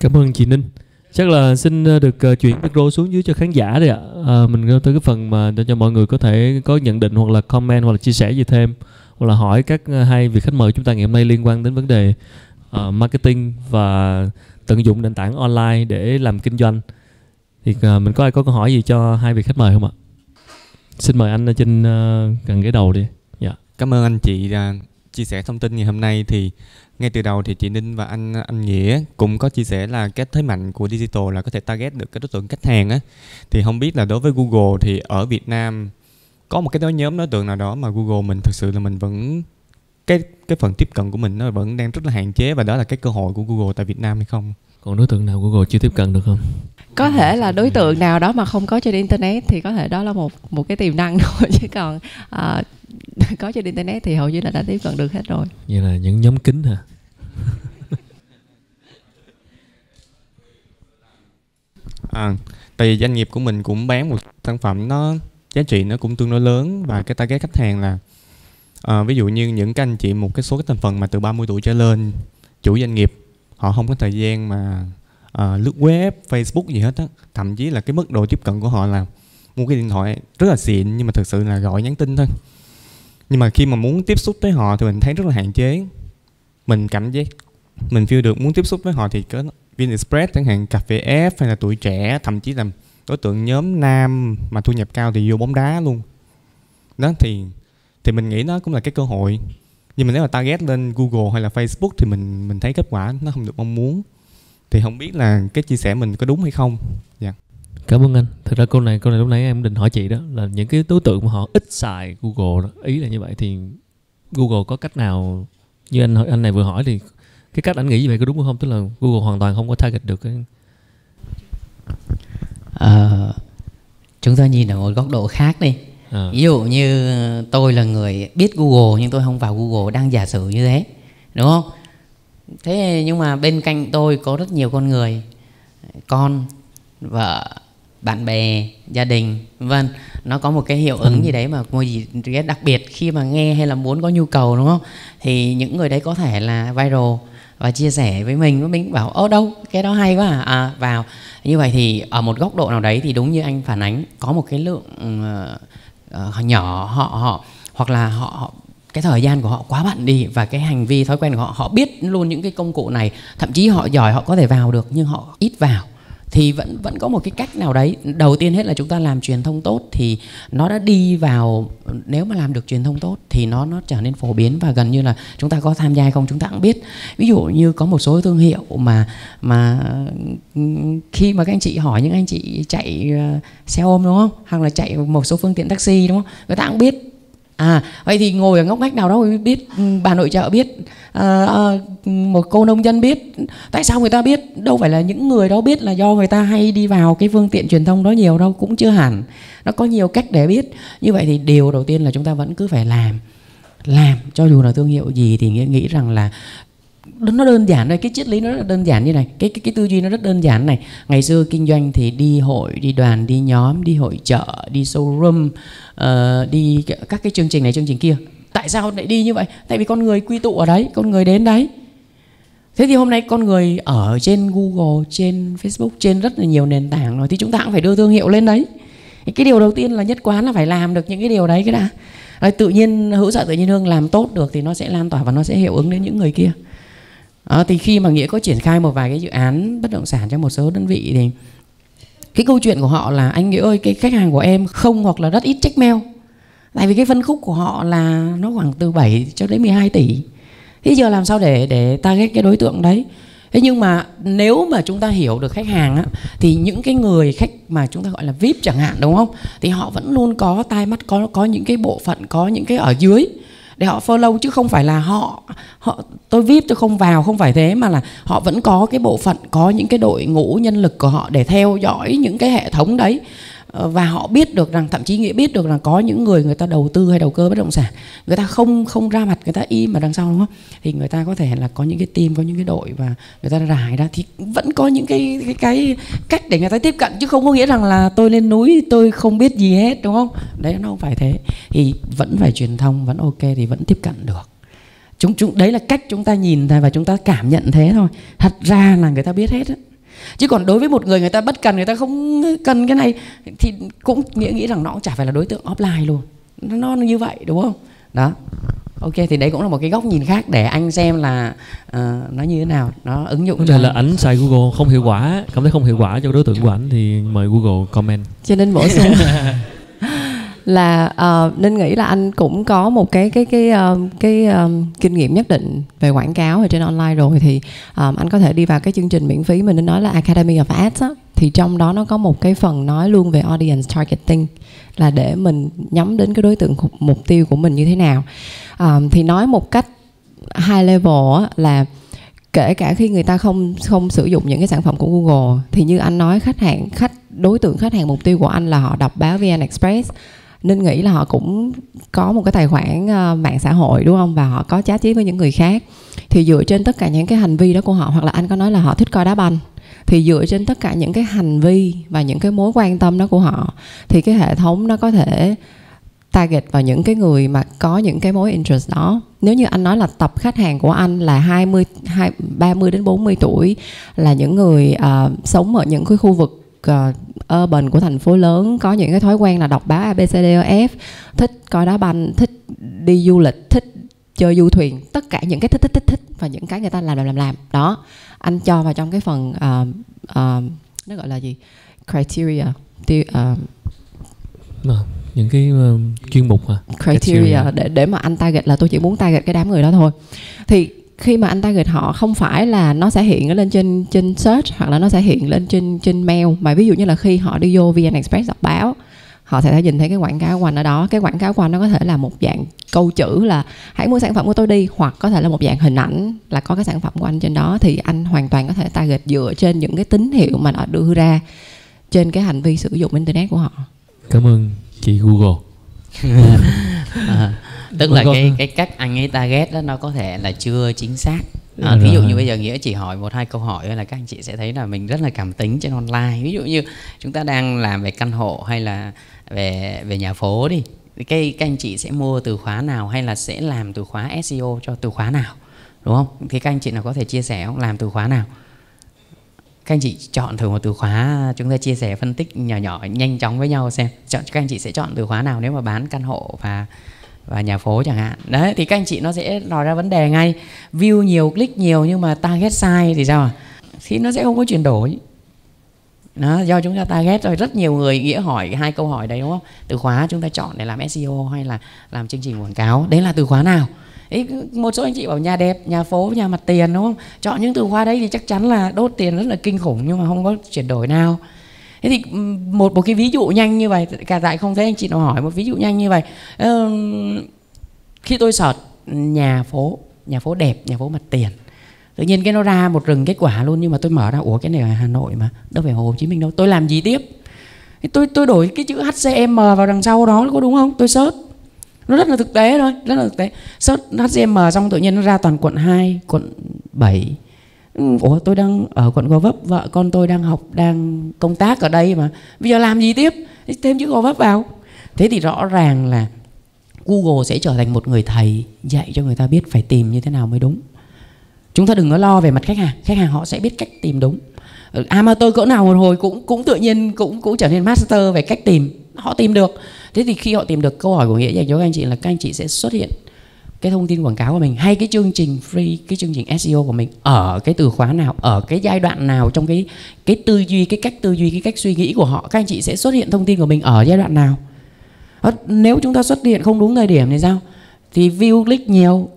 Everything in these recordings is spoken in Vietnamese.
Cảm ơn chị Ninh. Chắc là xin ờ, được ờ, chuyển micro xuống dưới cho khán giả đi ạ. À, mình tới cái phần mà để cho mọi người có thể có nhận định hoặc là comment hoặc là chia sẻ gì thêm hoặc là hỏi các hai vị khách mời chúng ta ngày hôm nay liên quan đến vấn đề uh, marketing và tận dụng nền tảng online để làm kinh doanh. Thì uh, mình có ai có câu hỏi gì cho hai vị khách mời không ạ? Xin mời anh trên uh, gần ghế đầu đi. Dạ. Cảm ơn anh chị uh, chia sẻ thông tin ngày hôm nay thì ngay từ đầu thì chị Ninh và anh anh Nghĩa cũng có chia sẻ là cái thế mạnh của digital là có thể target được cái đối tượng khách hàng á thì không biết là đối với Google thì ở Việt Nam có một cái đối nhóm đối tượng nào đó mà Google mình thực sự là mình vẫn, cái cái phần tiếp cận của mình nó vẫn đang rất là hạn chế và đó là cái cơ hội của Google tại Việt Nam hay không? Còn đối tượng nào Google chưa tiếp cận được không? Có thể là đối tượng nào đó mà không có trên internet thì có thể đó là một một cái tiềm năng thôi chứ còn uh, có trên internet thì hầu như là đã tiếp cận được hết rồi. Vậy là những nhóm kính hả? à, tại vì doanh nghiệp của mình cũng bán một sản phẩm nó giá trị nó cũng tương đối lớn và cái target khách hàng là à, ví dụ như những các anh chị một cái số cái thành phần mà từ 30 tuổi trở lên chủ doanh nghiệp họ không có thời gian mà uh, lướt web facebook gì hết á. Thậm chí là cái mức độ tiếp cận của họ là mua cái điện thoại rất là xịn nhưng mà thực sự là gọi nhắn tin thôi. Nhưng mà khi mà muốn tiếp xúc với họ thì mình thấy rất là hạn chế. Mình cảm giác mình feel được muốn tiếp xúc với họ thì có Vinexpress chẳng hạn cà phê F hay là tuổi trẻ thậm chí là đối tượng nhóm nam mà thu nhập cao thì vô bóng đá luôn. Đó thì thì mình nghĩ nó cũng là cái cơ hội nhưng mà nếu mà target lên Google hay là Facebook thì mình mình thấy kết quả nó không được mong muốn. Thì không biết là cái chia sẻ mình có đúng hay không. Dạ. Cảm ơn anh. Thực ra câu này câu này lúc nãy em định hỏi chị đó là những cái đối tượng mà họ ít xài Google đó ý là như vậy thì Google có cách nào như anh anh này vừa hỏi thì cái cách anh nghĩ như vậy có đúng không? Tức là Google hoàn toàn không có target được cái à, chúng ta nhìn ở một góc độ khác đi à. ví dụ như tôi là người biết Google nhưng tôi không vào Google đang giả sử như thế đúng không thế nhưng mà bên cạnh tôi có rất nhiều con người con vợ bạn bè gia đình vân nó có một cái hiệu ứng ừ. gì đấy mà một gì đặc biệt khi mà nghe hay là muốn có nhu cầu đúng không thì những người đấy có thể là viral và chia sẻ với mình với mình bảo ơ đâu cái đó hay quá à. à vào như vậy thì ở một góc độ nào đấy thì đúng như anh phản ánh có một cái lượng uh, nhỏ họ họ hoặc là họ, họ cái thời gian của họ quá bận đi và cái hành vi thói quen của họ họ biết luôn những cái công cụ này. Thậm chí họ giỏi họ có thể vào được nhưng họ ít vào thì vẫn vẫn có một cái cách nào đấy. Đầu tiên hết là chúng ta làm truyền thông tốt thì nó đã đi vào, nếu mà làm được truyền thông tốt thì nó nó trở nên phổ biến và gần như là chúng ta có tham gia hay không chúng ta cũng biết. Ví dụ như có một số thương hiệu mà mà ừ, khi mà các anh chị hỏi những anh chị chạy ờ, xe ôm đúng không? Hoặc là chạy một số phương tiện taxi đúng không? Người ta cũng biết à vậy thì ngồi ở ngóc ngách nào đó biết ừ, bà nội trợ biết à, à, một cô nông dân biết. Tại sao người ta biết? Đâu phải là những người đó biết là do người ta hay đi vào cái phương tiện truyền thông đó nhiều đâu cũng chưa hẳn. Nó có nhiều cách để biết. Như vậy thì điều đầu tiên là chúng ta vẫn cứ phải làm. Làm cho dù là thương hiệu gì thì nghĩ, nghĩ rằng là nó đơn giản thôi cái triết lý nó rất là đơn giản như này. Cái, cái cái tư duy nó rất đơn giản này. Ngày xưa kinh doanh thì đi hội đi đoàn đi nhóm đi hội chợ đi showroom uh, đi các cái chương trình này chương trình kia. Tại sao lại đi như vậy? Tại vì con người quy tụ ở đấy con người đến đấy. Thế thì hôm nay con người ở trên google trên facebook trên rất là nhiều nền tảng rồi thì chúng ta cũng phải đưa thương hiệu lên đấy. Cái điều đầu tiên là nhất quán là phải làm được những cái điều đấy cái đã. Rồi tự nhiên hữu sợ tự nhiên hương làm tốt được thì nó sẽ lan tỏa và nó sẽ hiệu ứng đến những người kia à, thì khi mà nghĩa có triển khai một vài cái dự án bất động sản cho một số đơn vị thì cái câu chuyện của họ là anh nghĩa ơi cái khách hàng của em không hoặc là rất ít check mail. Tại vì cái phân khúc của họ là nó khoảng từ 7 cho đến 12 tỷ. Thế giờ làm sao để để target cái đối tượng đấy? Thế nhưng mà nếu mà chúng ta hiểu được khách hàng á thì những cái người khách mà chúng ta gọi là vip chẳng hạn đúng không? Thì họ vẫn luôn có tai mắt có có những cái bộ phận có những cái ở dưới để họ follow chứ không phải là họ họ, tôi vip tôi không vào, không phải thế, mà là họ vẫn có cái bộ phận, có những cái đội ngũ nhân lực của họ để theo dõi những cái hệ thống đấy. Ờ, và họ biết được rằng thậm chí nghĩa biết được là có những người người ta đầu tư hay đầu cơ bất động sản. Người ta không không ra mặt người ta im mà đằng sau đúng không? Thì người ta có thể là có những cái team có những cái đội và người ta rải ra. Thì vẫn có những cái cái, cái cách để người ta tiếp cận chứ không có nghĩa rằng là tôi lên núi tôi không biết gì hết đúng không? Đấy nó không phải thế. Thì vẫn phải truyền thông vẫn ok thì vẫn tiếp cận được. Chúng chúng đấy là cách chúng ta nhìn và chúng ta cảm nhận thế thôi. Thật ra là người ta biết hết á chứ còn đối với một người người ta bất cần người ta không cần cái này thì cũng nghĩa nghĩ rằng nó cũng chả phải là đối tượng offline luôn. Nó như vậy đúng không? Đó. Ok thì đấy cũng là một cái góc nhìn khác để anh xem là uh, nó như thế nào. Nó ứng dụng đề là ảnh xài google không hiệu quả cảm thấy không hiệu quả cho đối tượng của ảnh thì mời google comment. Cho nên bổ sung là uh, nên nghĩ là anh cũng có một cái cái cái uh, cái um, kinh nghiệm nhất định về quảng cáo ở trên online rồi thì um, anh có thể đi vào cái chương trình miễn phí mình nên nói là Academy of Ads á, thì trong đó nó có một cái phần nói luôn về audience targeting là để mình nhắm đến cái đối tượng mục tiêu của mình như thế nào. Um, thì nói một cách high level á, là kể cả khi người ta không không sử dụng những cái sản phẩm của Google thì như anh nói khách hàng khách đối tượng khách hàng mục tiêu của anh là họ đọc báo VN Express nên nghĩ là họ cũng có một cái tài khoản ờ, mạng xã hội đúng không và họ có chat chít với những người khác thì dựa trên tất cả những cái hành vi đó của họ hoặc là anh có nói là họ thích coi đá banh thì dựa trên tất cả những cái hành vi và những cái mối quan tâm đó của họ thì cái hệ thống nó có thể target vào những cái người mà có những cái mối interest đó. Nếu như anh nói là tập khách hàng của anh là 20 2, 30 đến 40 tuổi là những người uh, sống ở những cái khu vực uh, urban của thành phố lớn có những cái thói quen là đọc báo ABCDEF, thích coi đá banh, thích đi du lịch, thích chơi du thuyền, tất cả những cái thích thích thích thích và những cái người ta làm làm làm làm. Đó anh cho vào trong cái phần uh, uh, nó gọi là gì? Criteria tiêu uh, những cái uh, chuyên mục à criteria, criteria. để để mà anh target là tôi chỉ muốn target cái đám người đó thôi. Thì khi mà anh target họ không phải là nó sẽ hiện lên trên trên search hoặc là nó sẽ hiện lên trên trên mail. Mà ví dụ như là khi họ đi vô VN Express đọc báo họ sẽ nhìn thấy cái quảng cáo của anh ở đó. Cái quảng cáo của anh nó có thể là một dạng câu chữ là hãy mua sản phẩm của tôi đi. Hoặc có thể là một dạng hình ảnh là có cái sản phẩm của anh trên đó. Thì anh hoàn toàn có thể target dựa trên những cái tín hiệu mà nó đưa ra trên cái hành vi sử dụng internet của họ. Cảm ơn chị Google. À, tức là cái cái cách anh ấy target đó nó có thể là chưa chính xác. À, ví dụ như bây giờ nghĩa chỉ hỏi một hai câu hỏi là các anh chị sẽ thấy là mình rất là cảm tính trên online. Ví dụ như chúng ta đang làm về căn hộ hay là về về nhà phố đi cái các anh chị sẽ mua từ khóa nào hay là sẽ làm từ khóa SEO cho từ khóa nào đúng không? Thì các anh chị nào có thể chia sẻ không? Làm từ khóa nào? Các anh chị chọn thử một từ khóa chúng ta chia sẻ phân tích nhỏ nhỏ nhanh chóng với nhau xem. Chọn các anh chị sẽ chọn từ khóa nào nếu mà bán căn hộ và và nhà phố chẳng hạn. Đấy thì các anh chị nó sẽ lòi ra vấn đề ngay. View nhiều click nhiều nhưng mà target sai thì sao thì nó sẽ không có chuyển đổi. Đó, do chúng ta target rồi rất nhiều người nghĩa hỏi hai câu hỏi đấy đúng không? Từ khóa chúng ta chọn để làm SEO hay là làm chương trình quảng cáo. Đấy là từ khóa nào? Ý, một số anh chị bảo nhà đẹp nhà phố nhà mặt tiền đúng không? Chọn những từ khóa đấy thì chắc chắn là đốt tiền rất là kinh khủng nhưng mà không có chuyển đổi nào thế thì một một cái ví dụ nhanh như vậy cả tại không thấy anh chị nào hỏi một ví dụ nhanh như vậy. Khi tôi sọt nhà phố nhà phố đẹp nhà phố mặt tiền tự nhiên cái nó ra một rừng kết quả luôn nhưng mà tôi mở ra ủa cái này là hà nội mà đâu phải hồ chí minh đâu tôi làm gì tiếp? Tôi tôi đổi cái chữ hcm vào đằng sau đó có đúng không? Tôi search. Nó rất là thực tế thôi rất là thực tế. Search hcm xong tự nhiên nó ra toàn quận 2, quận 7 Ừ, ủa, tôi đang ở quận gò vấp, vợ con tôi đang học, đang công tác ở đây mà. Bây giờ làm gì tiếp? Thêm chữ gò vấp vào. Thế thì rõ ràng là google sẽ trở thành một người thầy dạy cho người ta biết phải tìm như thế nào mới đúng. Chúng ta đừng có lo về mặt khách hàng. Khách hàng họ sẽ biết cách tìm đúng. Ừ, amateur cỡ nào một hồi cũng cũng tự nhiên cũng cũng trở nên master về cách tìm. Họ tìm được. Thế thì khi họ tìm được câu hỏi của nghĩa dành cho các anh chị là các anh chị sẽ xuất hiện cái thông tin quảng cáo của mình hay cái chương trình free cái chương trình SEO của mình ở cái từ khóa nào ở cái giai đoạn nào trong cái cái tư duy cái cách tư duy cái cách suy nghĩ của họ các anh chị sẽ xuất hiện thông tin của mình ở giai đoạn nào? Ờ, nếu chúng ta xuất hiện không đúng thời điểm thì sao? Thì view click nhiều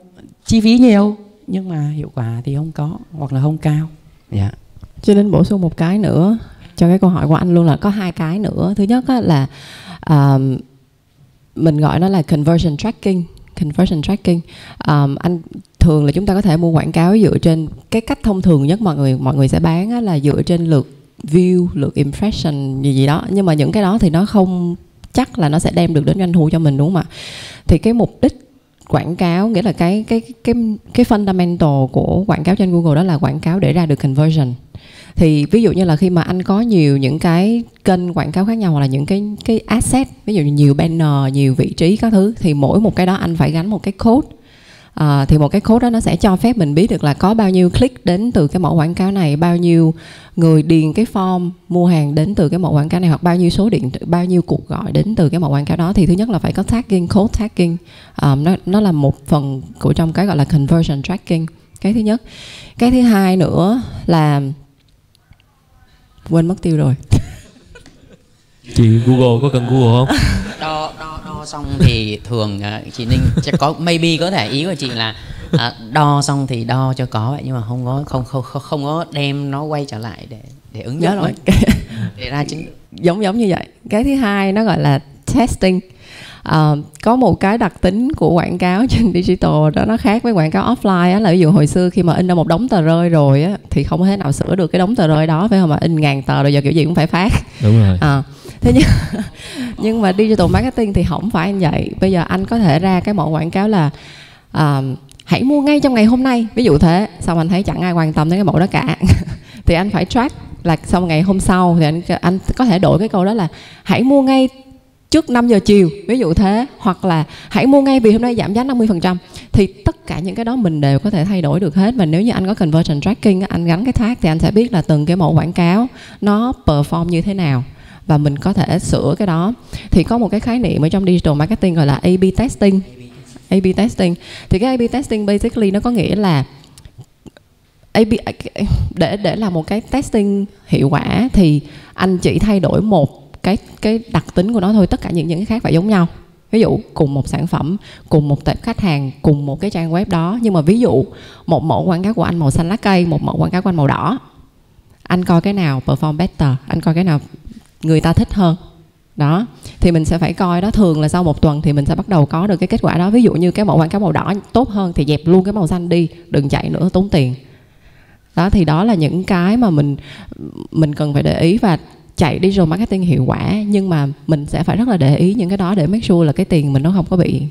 chi phí nhiều nhưng mà hiệu quả thì không có hoặc là không cao. Dạ. Yeah. cho nên bổ sung một cái nữa cho cái câu hỏi của anh luôn là có hai cái nữa. Thứ nhất là um, mình gọi nó là conversion tracking conversion tracking. Um, anh thường là chúng ta có thể mua quảng cáo dựa trên cái cách thông thường nhất mọi người mọi người sẽ bán á, là dựa trên lượt view lượt impression gì gì đó. Nhưng mà những cái đó thì nó không chắc là nó sẽ đem được đến doanh thu cho mình đúng không ạ? Thì cái mục đích quảng cáo nghĩa là cái cái cái cái fundamental của quảng cáo trên Google đó là quảng cáo để ra được conversion thì ví dụ như là khi mà anh có nhiều những cái kênh quảng cáo khác nhau hoặc là những cái cái asset ví dụ như nhiều banner nhiều vị trí các thứ thì mỗi một cái đó anh phải gắn một cái code. À, thì một cái code đó nó sẽ cho phép mình biết được là có bao nhiêu click đến từ cái mẫu quảng cáo này bao nhiêu người điền cái form mua hàng đến từ cái mẫu quảng cáo này hoặc bao nhiêu số điện bao nhiêu cuộc gọi đến từ cái mẫu quảng cáo đó. Thì thứ nhất là phải có tagging code tagging. Um, nó nó là một phần của trong cái gọi là conversion tracking. Cái thứ nhất. Cái thứ hai nữa là quên mất tiêu rồi. Chị Google có cần Google không? Đo đo đo xong thì thường uh, chị Ninh chắc có maybe có thể ý của chị là uh, đo xong thì đo cho có vậy nhưng mà không có không không không, không có đem nó quay trở lại để để ứng nhớ dụng rồi. Để ra chứng giống giống như vậy. Cái thứ hai nó gọi là testing uh, có một cái đặc tính của quảng cáo trên digital đó nó khác với quảng cáo offline á là ví dụ hồi xưa khi mà in ra một đống tờ rơi rồi á thì không thể nào sửa được cái đống tờ rơi đó phải không mà in ngàn tờ rồi giờ kiểu gì cũng phải phát. Đúng rồi. À, thế nhưng nhưng mà digital marketing thì không phải như vậy. Bây giờ anh có thể ra cái mẫu quảng cáo là uh, hãy mua ngay trong ngày hôm nay. Ví dụ thế xong anh thấy chẳng ai quan tâm đến cái mẫu đó cả. Thì anh phải track là xong ngày hôm sau thì anh anh có thể đổi cái câu đó là hãy mua ngay trước 5 giờ chiều, ví dụ thế, hoặc là hãy mua ngay vì hôm nay giảm giá 50% thì tất cả những cái đó mình đều có thể thay đổi được hết. Và nếu như anh có conversion tracking anh gắn cái tag thì anh sẽ biết là từng cái mẫu quảng cáo nó perform như thế nào. Và mình có thể sửa cái đó. Thì có một cái khái niệm ở trong digital marketing gọi là A/B testing. A/B testing. Thì cái A/B testing basically nó có nghĩa là AB để để làm một cái testing hiệu quả thì anh chỉ thay đổi một cái cái đặc tính của nó thôi, tất cả những những cái khác phải giống nhau. Ví dụ cùng một sản phẩm, cùng một tệp khách hàng, cùng một cái trang web đó. Nhưng mà ví dụ một mẫu quảng cáo của anh màu xanh lá cây, một mẫu quảng cáo của anh màu đỏ. Anh coi cái nào perform better? Anh coi cái nào người ta thích hơn? Đó. Thì mình sẽ phải coi đó thường là sau một tuần thì mình sẽ bắt đầu có được cái kết quả đó. Ví dụ như cái mẫu quảng cáo màu đỏ tốt hơn thì dẹp luôn cái màu xanh đi, đừng chạy nữa, tốn tiền. Đó, thì đó là những cái mà mình mình cần phải để ý và chạy digital marketing hiệu quả nhưng mà mình sẽ phải rất là để ý những cái đó để make sure là cái tiền mình nó không có bị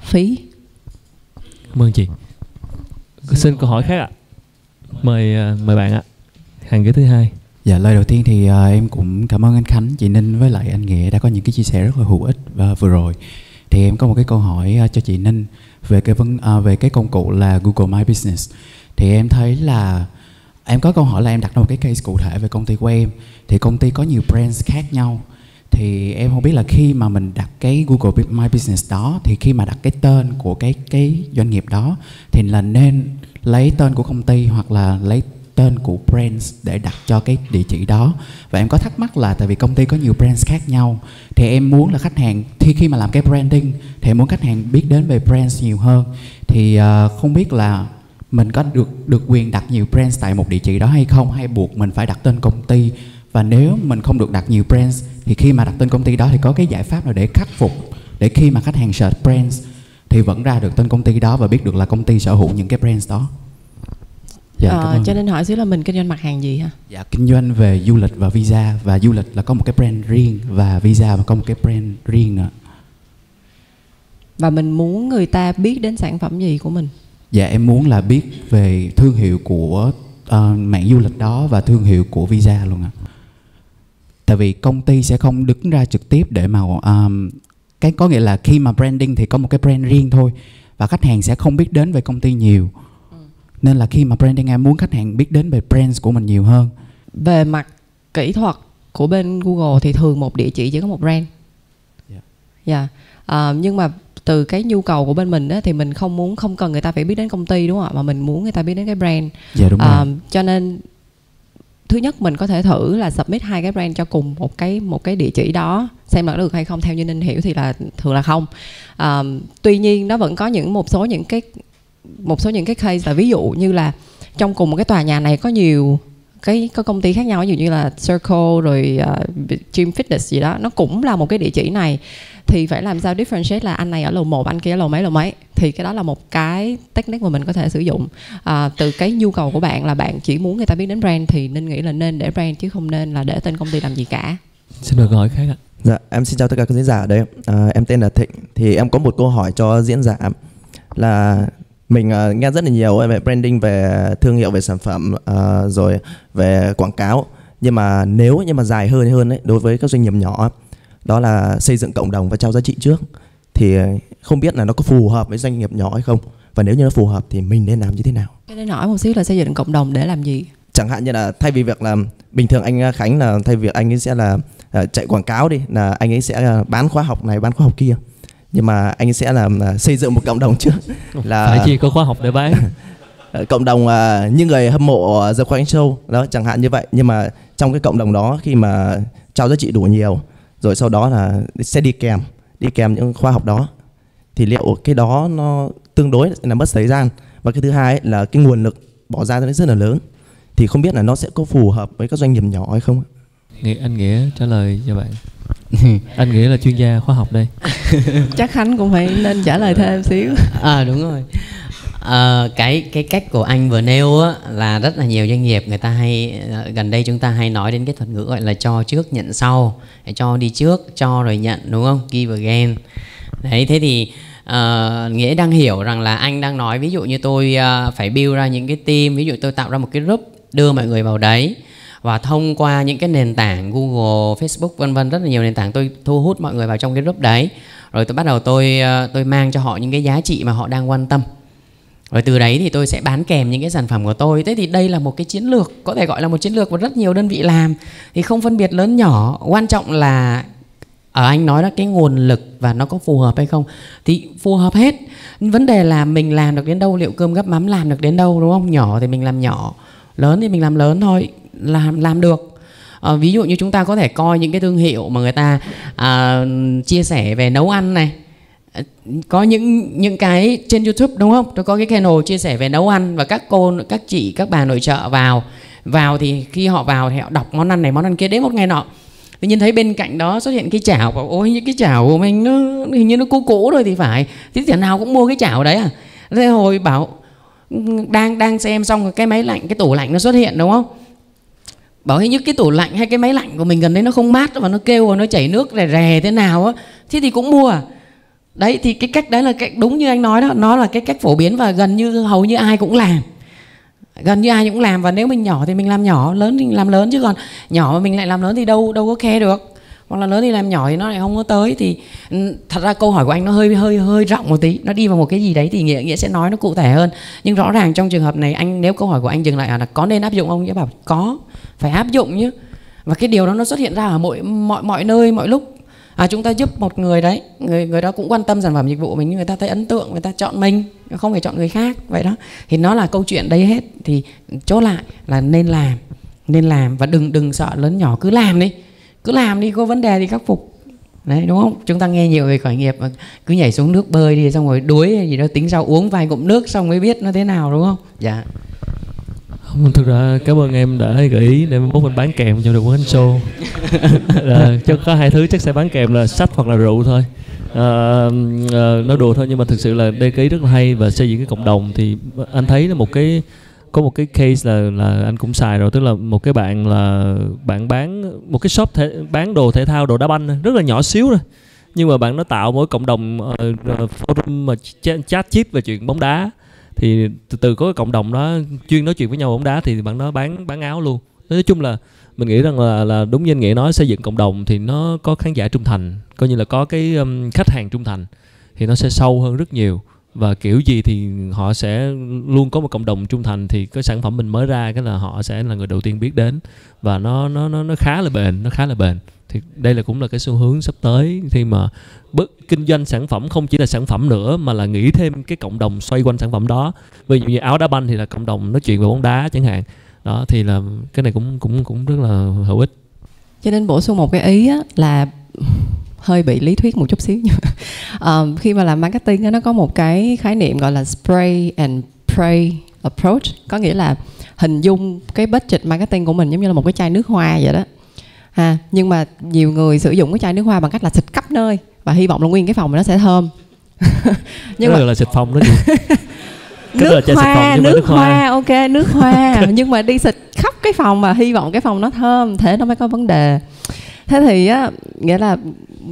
phí. Cảm ơn chị. Xin câu hỏi khác ạ. Mời à, mời bạn ạ. Hàng ghế thứ hai. Dạ lời đầu tiên thì uh, em cũng cảm ơn anh Khánh, chị Ninh với lại anh Nghĩa đã có những cái chia sẻ rất là hữu ích uh, vừa rồi. Thì em có một cái câu hỏi uh, cho chị Ninh về cái vấn uh, về cái công cụ là Google My Business. Thì em thấy là em có câu hỏi là em đặt ra một cái case cụ thể về công ty của em. Thì công ty có nhiều brands khác nhau. Thì em không biết là khi mà mình đặt cái Google My Business đó thì khi mà đặt cái tên của cái cái doanh nghiệp đó thì là nên lấy tên của công ty hoặc là lấy tên của brands để đặt cho cái địa chỉ đó và em có thắc mắc là tại vì công ty có nhiều brands khác nhau thì em muốn là khách hàng khi khi mà làm cái branding thì em muốn khách hàng biết đến về brands nhiều hơn thì uh, không biết là mình có được được quyền đặt nhiều brands tại một địa chỉ đó hay không hay buộc mình phải đặt tên công ty và nếu mình không được đặt nhiều brands thì khi mà đặt tên công ty đó thì có cái giải pháp nào để khắc phục để khi mà khách hàng search brands thì vẫn ra được tên công ty đó và biết được là công ty sở hữu những cái brands đó Dạ, ờ, cho nên hỏi xíu là mình kinh doanh mặt hàng gì hả? Dạ, kinh doanh về du lịch và visa và du lịch là có một cái brand riêng và visa và có một cái brand riêng nữa. Và mình muốn người ta biết đến sản phẩm gì của mình? Dạ, em muốn là biết về thương hiệu của uh, mạng du lịch đó và thương hiệu của visa luôn ạ. Tại vì công ty sẽ không đứng ra trực tiếp để mà um, cái có nghĩa là khi mà branding thì có một cái brand riêng thôi và khách hàng sẽ không biết đến về công ty nhiều nên là khi mà branding em muốn khách hàng biết đến về brands của mình nhiều hơn về mặt kỹ thuật của bên Google thì thường một địa chỉ chỉ có một brand dạ yeah. yeah. uh, nhưng mà từ cái nhu cầu của bên mình đó, thì mình không muốn không cần người ta phải biết đến công ty đúng không ạ? Mà mình muốn người ta biết đến cái brand. Dạ đúng rồi. Uh, cho nên thứ nhất mình có thể thử là submit hai cái brand cho cùng một cái một cái địa chỉ đó xem là được hay không. Theo như ninh hiểu thì là thường là không. Um, tuy nhiên nó vẫn có những một số những cái một số những cái case là ví dụ như là trong cùng một cái tòa nhà này có nhiều cái có công ty khác nhau ví dụ như là Circle rồi uh, Gym Fitness gì đó nó cũng là một cái địa chỉ này. Thì phải làm sao differentiate là anh này ở lầu 1 anh kia ở lầu mấy lầu mấy? Thì cái đó là một cái technique mà mình có thể sử dụng. À, từ cái nhu cầu của bạn là bạn chỉ muốn người ta biết đến brand thì nên nghĩ là nên để brand chứ không nên là để tên công ty làm gì cả. Xin được hỏi khác ạ. Dạ em xin chào tất cả các diễn giả ở đây à, em tên là Thịnh. Thì em có một câu hỏi cho diễn giả là mình uh, nghe rất là nhiều về branding về thương hiệu về sản phẩm uh, rồi về quảng cáo. Nhưng mà nếu nhưng mà dài hơn hơn ấy đối với các doanh nghiệp nhỏ đó là xây dựng cộng đồng và trao giá trị trước thì không biết là nó có phù hợp với doanh nghiệp nhỏ hay không. Và nếu như nó phù hợp thì mình nên làm như thế nào? Cho nên hỏi một xíu là xây dựng cộng đồng để làm gì? Chẳng hạn như là thay vì việc là bình thường anh Khánh là thay vì anh ấy sẽ là chạy quảng cáo đi là anh ấy sẽ bán khóa học này bán khóa học kia nhưng mà anh sẽ làm uh, xây dựng một cộng đồng trước là phải chi có khóa học để bán. Cộng đồng uh, như người hâm mộ The Khánh Show đó chẳng hạn như vậy. Nhưng mà trong cái cộng đồng đó khi mà trao giá trị đủ nhiều rồi sau đó là sẽ đi kèm đi kèm những khóa học đó thì liệu cái đó nó tương đối là mất thời gian? Và cái thứ hai là cái nguồn lực bỏ ra nó rất là lớn thì không biết là nó sẽ có phù hợp với các doanh nghiệp nhỏ hay không? Nghĩa, anh nghĩa trả lời cho bạn anh nghĩa là chuyên gia khoa học đây. Chắc khánh cũng phải nên trả lời thêm xíu. À đúng rồi. À, cái cái cách của anh vừa nêu á, là rất là nhiều doanh nghiệp người ta hay ờ, gần đây chúng ta hay nói đến cái thuật ngữ gọi là cho trước nhận sau. Cho đi trước cho rồi nhận đúng không? Give again. Đấy thế thì uh, nghĩa đang hiểu rằng là anh đang nói ví dụ như tôi uh, phải build ra những cái team ví dụ tôi tạo ra một cái group đưa mọi người vào đấy và thông qua những cái nền tảng Google, Facebook vân vân rất là nhiều nền tảng tôi thu hút mọi người vào trong cái group đấy. Rồi tôi bắt đầu tôi ờ, tôi mang cho họ những cái giá trị mà họ đang quan tâm. Rồi từ đấy thì tôi sẽ bán kèm những cái sản phẩm của tôi. Thế thì đây là một cái chiến lược, có thể gọi là một chiến lược mà rất nhiều đơn vị làm thì không phân biệt lớn nhỏ, quan trọng là ở anh nói là cái nguồn lực và nó có phù hợp hay không thì phù hợp hết vấn đề là mình làm được đến đâu liệu cơm gấp mắm làm được đến đâu đúng không nhỏ thì mình làm nhỏ lớn thì mình làm lớn thôi làm làm được. À, ví dụ như chúng ta có thể coi những cái thương hiệu mà người ta à, chia sẻ về nấu ăn này. Ờ, có những những cái trên YouTube đúng không? Tôi có cái channel chia sẻ về nấu ăn và các cô các chị các bà nội trợ vào. Vào thì khi họ vào thì họ đọc món ăn này món ăn kia đến một ngày nọ. Tự nhiên thấy bên cạnh đó xuất hiện cái chảo và ôi những cái chảo của mình nó hình như nó cũ cũ rồi thì phải. Thế thì nào cũng mua cái chảo đấy à? Thế hồi bảo đang đang xem xong cái máy lạnh cái tủ lạnh nó xuất hiện đúng không? Bảo hình như cái tủ lạnh hay cái máy lạnh của mình gần đây nó không mát và nó kêu và nó chảy nước rè rè thế nào á, thế thì cũng mua. À đấy, thì cái cách đấy là cách đúng như anh nói đó, nó là cái cách phổ biến và gần như, hầu như ai cũng làm. Gần như ai cũng làm và nếu mình nhỏ thì mình làm nhỏ, lớn thì làm lớn chứ còn nhỏ mà mình lại làm lớn thì đâu đâu có khe được. Hoặc là lớn thì làm nhỏ thì nó lại không có tới thì ừ, thật ra câu hỏi của anh nó hơi hơi hơi rộng một tí, nó đi vào một cái gì đấy thì nghĩa nghĩa sẽ nói nó cụ thể hơn. Nhưng rõ ràng trong trường hợp này, anh, nếu câu hỏi của anh dừng lại à, là có nên áp dụng không? Nghĩa bảo có phải áp dụng nhé và cái điều đó nó xuất hiện ra ở mọi mọi mọi nơi mọi lúc. À, chúng ta giúp một người đấy người người đó cũng quan tâm sản phẩm dịch vụ mình người ta thấy ấn tượng người ta chọn mình không phải chọn người khác vậy đó. Thì nó là câu chuyện đấy hết. Thì chốt lại là nên làm nên làm và đừng đừng sợ lớn nhỏ cứ làm đi. Cứ làm đi có vấn đề thì khắc phục. Đấy đúng không? Chúng ta nghe nhiều về khởi nghiệp mà cứ nhảy xuống nước bơi đi xong rồi đuối gì đó tính sau uống vài ngụm nước xong mới biết nó thế nào đúng không? Dạ. Vâng, thực ra cảm ơn em đã gợi ý để mốt mình bán kèm cho được quán show. Là chắc có hai thứ chắc sẽ bán kèm là sách hoặc là rượu thôi. À, à, nói đùa thôi nhưng mà thực sự là đây cái rất là hay và xây dựng cái cộng đồng thì anh thấy là một cái có một cái case là là anh cũng xài rồi tức là một cái bạn là bạn bán một cái shop thể, bán đồ thể thao đồ đá banh rất là nhỏ xíu rồi nhưng mà bạn nó tạo mỗi cộng đồng uh, forum mà chat chip về chuyện bóng đá thì từ từ có cái cộng đồng đó chuyên nói chuyện với nhau bóng đá thì bạn đó bán bán áo luôn. Nói chung là mình nghĩ rằng là là đúng như anh nghĩa nói xây dựng cộng đồng thì nó có khán giả trung thành coi như là có cái um, khách hàng trung thành thì nó sẽ sâu hơn rất nhiều. Và kiểu gì thì họ sẽ luôn có một cộng đồng trung thành thì cái sản phẩm mình mới ra cái là họ sẽ là người đầu tiên biết đến. Và nó nó nó nó khá là bền nó khá là bền thì đây là cũng là cái xu hướng sắp tới. Khi mà bất kinh doanh sản phẩm không chỉ là sản phẩm nữa mà là nghĩ thêm cái cộng đồng xoay quanh sản phẩm đó. Ví dụ như áo đá banh thì là cộng đồng nói chuyện về bóng đá chẳng hạn. Đó thì là cái này cũng cũng cũng rất là hữu ích. Cho nên bổ sung một cái ý á, là hơi bị lý thuyết một chút xíu nhưng um, khi mà làm marketing á, nó có một cái khái niệm gọi là spray and pray approach. Có nghĩa là hình dung cái budget marketing của mình giống như là một cái chai nước hoa vậy đó ha nhưng mà nhiều người sử dụng cái chai nước hoa bằng cách là xịt khắp nơi và hy vọng là nguyên cái phòng nó sẽ thơm. Nhưng mà là xịt phòng đó gì nước hoa nước, nước hoa. hoa ok nước hoa. Nhưng mà đi xịt khắp cái phòng và hy vọng cái phòng nó thơm thế nó mới có vấn đề. Thế thì á nghĩa là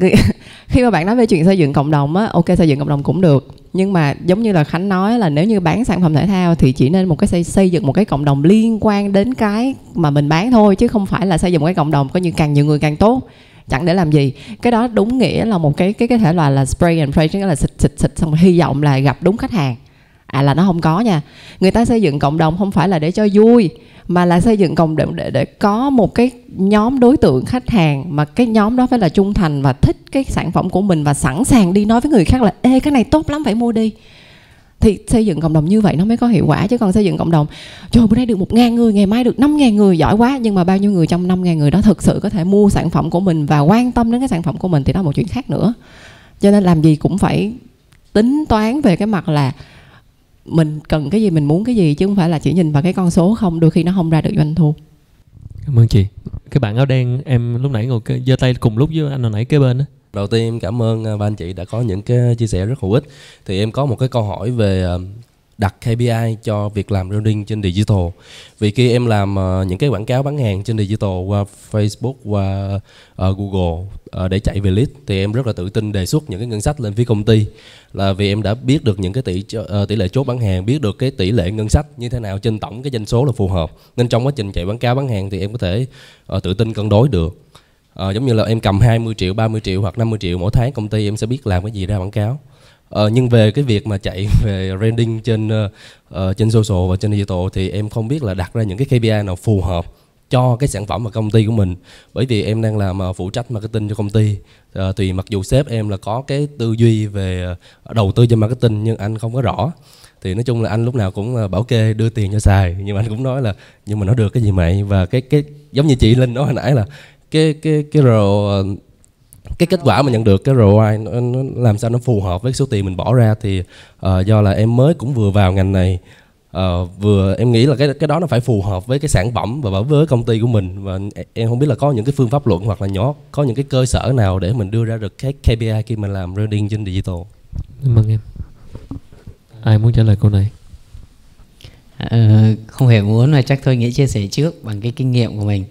khi mà bạn nói về chuyện xây dựng cộng đồng á ok xây dựng cộng đồng cũng được nhưng mà giống như là khánh nói là nếu như bán sản phẩm thể thao thì chỉ nên một cái xây, xây dựng một cái cộng đồng liên quan đến cái mà mình bán thôi chứ không phải là xây dựng một cái cộng đồng có như càng nhiều người càng tốt. Chẳng để làm gì. Cái đó đúng nghĩa là một cái cái cái thể loại là spray and pray tức là xịt xịt xịt xong hy vọng là gặp đúng khách hàng à là nó không có nha. Người ta xây dựng cộng đồng không phải là để cho vui mà là xây dựng cộng đồng để, để có một cái nhóm đối tượng khách hàng mà cái nhóm đó phải là trung thành và thích cái sản phẩm của mình và sẵn sàng đi nói với người khác là ê cái này tốt lắm phải mua đi. Thì xây dựng cộng đồng như vậy nó mới có hiệu quả chứ còn xây dựng cộng đồng trời bữa nay được một ngàn người ngày mai được năm ngàn người giỏi quá. Nhưng mà bao nhiêu người trong năm ngàn người đó thực sự có thể mua sản phẩm của mình và quan tâm đến cái sản phẩm của mình thì đó là một chuyện khác nữa. Cho nên làm gì cũng phải tính toán về cái mặt là mình cần cái gì mình muốn cái gì chứ không phải là chỉ nhìn vào cái con số không đôi khi nó không ra được doanh thu. Cảm ơn chị. Cái bạn áo đen em lúc nãy ngồi giơ tay cùng lúc với anh hồi nãy kế bên đó đầu tiên em cảm ơn à, ba anh chị đã có những cái chia sẻ rất hữu ích. Thì em có một cái câu hỏi về à, đặt KPI cho việc làm branding trên digital. Vì khi em làm uh, những cái quảng cáo bán hàng trên digital qua Facebook, qua uh, Google uh, để chạy về lead thì em rất là tự tin đề xuất những cái ngân sách lên phía công ty là vì em đã biết được những cái tỷ uh, tỷ lệ chốt bán hàng, biết được cái tỷ lệ ngân sách như thế nào trên tổng cái doanh số là phù hợp. Nên trong quá trình chạy quảng cáo bán hàng thì em có thể uh, tự tin cân đối được. Uh, giống như là em cầm 20 triệu, 30 triệu hoặc 50 triệu mỗi tháng công ty em sẽ biết làm cái gì ra quảng cáo Ờ, nhưng về cái việc mà chạy về branding trên uh, trên social và trên digital thì em không biết là đặt ra những cái KPI nào phù hợp cho cái sản phẩm và công ty của mình. Bởi vì em đang làm uh, phụ trách marketing cho công ty. Uh, thì mặc dù sếp em là có cái tư duy về uh, đầu tư cho marketing nhưng anh không có rõ. Thì nói chung là anh lúc nào cũng bảo kê đưa tiền cho xài. Nhưng mà anh cũng nói là nhưng mà nó được cái gì mày? Và cái cái giống như chị linh nói hồi nãy là cái cái cái rồi cái kết quả mà nhận được cái ROI nó, nó làm sao nó phù hợp với số tiền mình bỏ ra thì uh, do là em mới cũng vừa vào ngành này uh, vừa em nghĩ là cái cái đó nó phải phù hợp với cái sản phẩm và với công ty của mình và em không biết là có những cái phương pháp luận hoặc là nhỏ có những cái cơ sở nào để mình đưa ra được cái KPI khi mình làm branding trên digital. Cảm ơn em. Ai muốn trả lời câu này? À, không hề muốn mà chắc tôi nghĩ chia sẻ trước bằng cái kinh nghiệm của mình.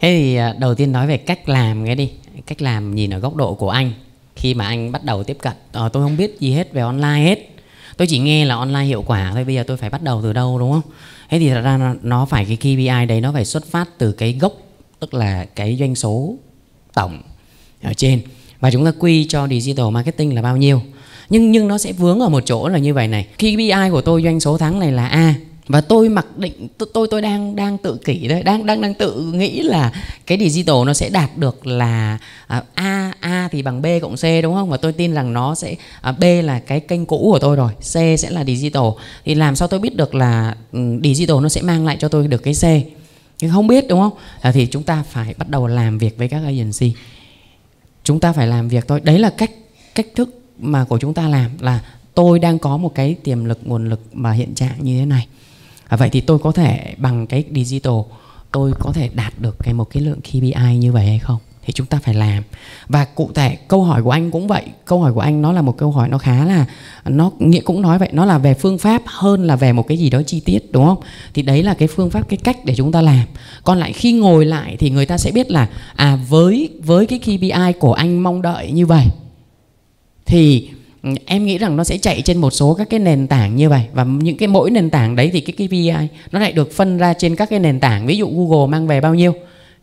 Thế thì đầu tiên nói về cách làm cái đi cách làm nhìn ở góc độ của anh khi mà anh bắt đầu tiếp cận. À, tôi không biết gì hết về online hết. Tôi chỉ nghe là online hiệu quả thôi bây giờ tôi phải bắt đầu từ đâu đúng không? Thế thì thật ra nó phải cái KPI đấy nó phải xuất phát từ cái gốc tức là cái doanh số tổng ở trên. Và chúng ta quy cho digital marketing là bao nhiêu. Nhưng nhưng nó sẽ vướng ở một chỗ là như vậy này. KPI của tôi doanh số tháng này là A và tôi mặc định tôi tôi đang đang tự kỷ đấy đang đang đang tự nghĩ là cái digital nó sẽ đạt được là à, a a thì bằng b cộng c đúng không? Và tôi tin rằng nó sẽ à, b là cái kênh cũ của tôi rồi c sẽ là digital. Thì làm sao tôi biết được là um, digital nó sẽ mang lại cho tôi được cái c? Nhưng không biết đúng không? À, thì chúng ta phải bắt đầu làm việc với các agency. Chúng ta phải làm việc thôi. Đấy là cách cách thức mà của chúng ta làm là tôi đang có một cái tiềm lực nguồn lực mà hiện trạng như thế này à, vậy thì tôi có thể bằng cái digital tôi có thể đạt được cái một cái lượng KPI như vậy hay không? Thì chúng ta phải làm. Và cụ thể câu hỏi của anh cũng vậy. Câu hỏi của anh nó là một câu hỏi nó khá là nó nghĩa cũng nói vậy nó là về phương pháp hơn là về một cái gì đó chi tiết đúng không? Thì đấy là cái phương pháp cái cách để chúng ta làm. Còn lại khi ngồi lại thì người ta sẽ biết là à với với cái KPI của anh mong đợi như vậy thì em nghĩ rằng nó sẽ chạy trên một số các cái nền tảng như vậy. Và những cái mỗi nền tảng đấy thì cái KPI nó lại được phân ra trên các cái nền tảng. Ví dụ Google mang về bao nhiêu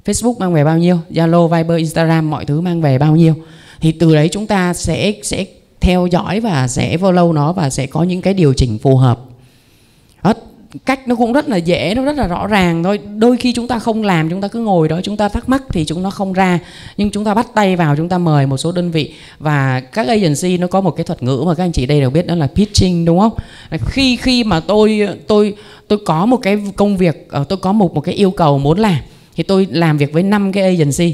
Facebook mang về bao nhiêu Zalo Viber Instagram mọi thứ mang về bao nhiêu. Thì từ đấy chúng ta sẽ sẽ theo dõi và sẽ follow nó và sẽ có những cái điều chỉnh phù hợp. Đó, cách nó cũng rất là dễ, nó rất là rõ ràng thôi. Đôi khi chúng ta không làm, chúng ta cứ ngồi đó, chúng ta thắc mắc thì chúng nó không ra. Nhưng chúng ta bắt tay vào, chúng ta mời một số đơn vị. Và các agency nó có một cái thuật ngữ mà các anh chị đây đều biết, đó là pitching, đúng không? Khi khi mà tôi tôi tôi có một cái công việc ờ, tôi có một một cái yêu cầu muốn làm, thì tôi làm việc với năm cái agency.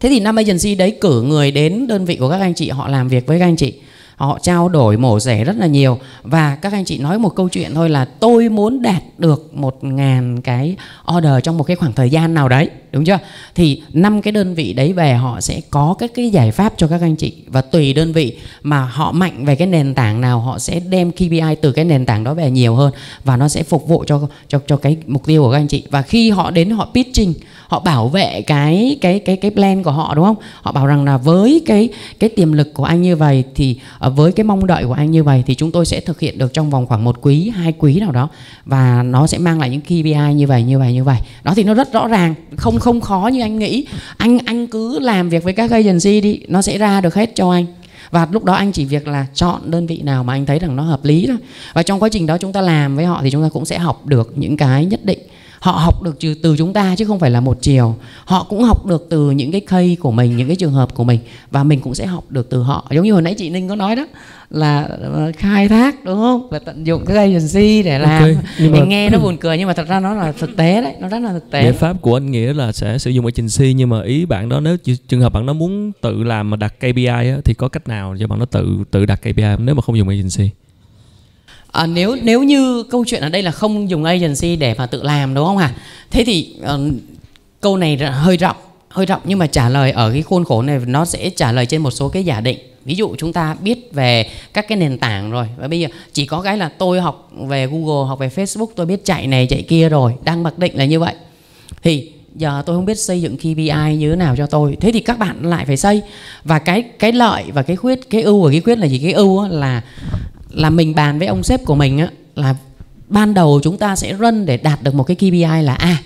Thế thì năm agency đấy cử người đến đơn vị của các anh chị, họ làm việc với các anh chị họ trao đổi mổ rẻ rất là nhiều. Và các anh chị nói một câu chuyện thôi là tôi muốn đạt được một ngàn cái order trong một cái khoảng thời gian nào đấy, đúng chưa? Thì năm cái đơn vị đấy về họ sẽ có các cái giải pháp cho các anh chị. Và tùy đơn vị mà họ mạnh về cái nền tảng nào, họ sẽ đem KPI từ cái nền tảng đó về nhiều hơn. Và nó sẽ phục vụ cho cho cho cái mục tiêu của các anh chị. Và khi họ đến, họ pitching họ bảo vệ cái cái cái cái plan của họ, đúng không? Họ bảo rằng là với cái cái tiềm lực của anh như vậy thì ờ, với cái mong đợi của anh như vậy thì chúng tôi sẽ thực hiện được trong vòng khoảng một quý, hai quý nào đó. Và nó sẽ mang lại những KPI như vậy như vậy như vậy. Đó thì nó rất rõ ràng, không không khó như anh nghĩ. Anh anh cứ làm việc với các agency đi, nó sẽ ra được hết cho anh. Và lúc đó anh chỉ việc là chọn đơn vị nào mà anh thấy rằng nó hợp lý thôi. Và trong quá trình đó chúng ta làm với họ thì chúng ta cũng sẽ học được những cái nhất định họ học được từ chúng ta chứ không phải là một chiều. Họ cũng học được từ những cái case của mình những cái trường hợp của mình. Và mình cũng sẽ học được từ họ. Giống như hồi nãy chị ninh có nói đó là ờ, khai thác đúng không? Và tận dụng cái agency để làm. okay, nhưng mình mà... nghe nó buồn cười nhưng mà thật ra nó là thực tế đấy nó rất là thực tế. Giải pháp của anh nghĩa là sẽ sử dụng agency nhưng mà ý bạn đó nếu trường hợp bạn nó muốn tự làm mà đặt KPI á, thì có cách nào cho bạn nó tự tự đặt KPI nếu mà không dùng agency à, nếu nếu như câu chuyện ở đây là không dùng agency để mà tự làm đúng không hả? Thế thì uh, câu này hơi rộng hơi rộng nhưng mà trả lời ở cái khuôn khổ này nó sẽ trả lời trên một số cái giả định. Ví dụ chúng ta biết về các cái nền tảng rồi và bây giờ chỉ có cái là tôi học về Google học về Facebook tôi biết chạy này chạy kia rồi đang mặc định là như vậy. Thì giờ tôi không biết xây dựng KPI như thế nào cho tôi. Thế thì các bạn lại phải xây. Và cái cái lợi và cái khuyết cái ưu và cái khuyết là gì? Cái ưu là là mình bàn với ông sếp của mình á là ban đầu chúng ta sẽ run để đạt được một cái KPI là a. À,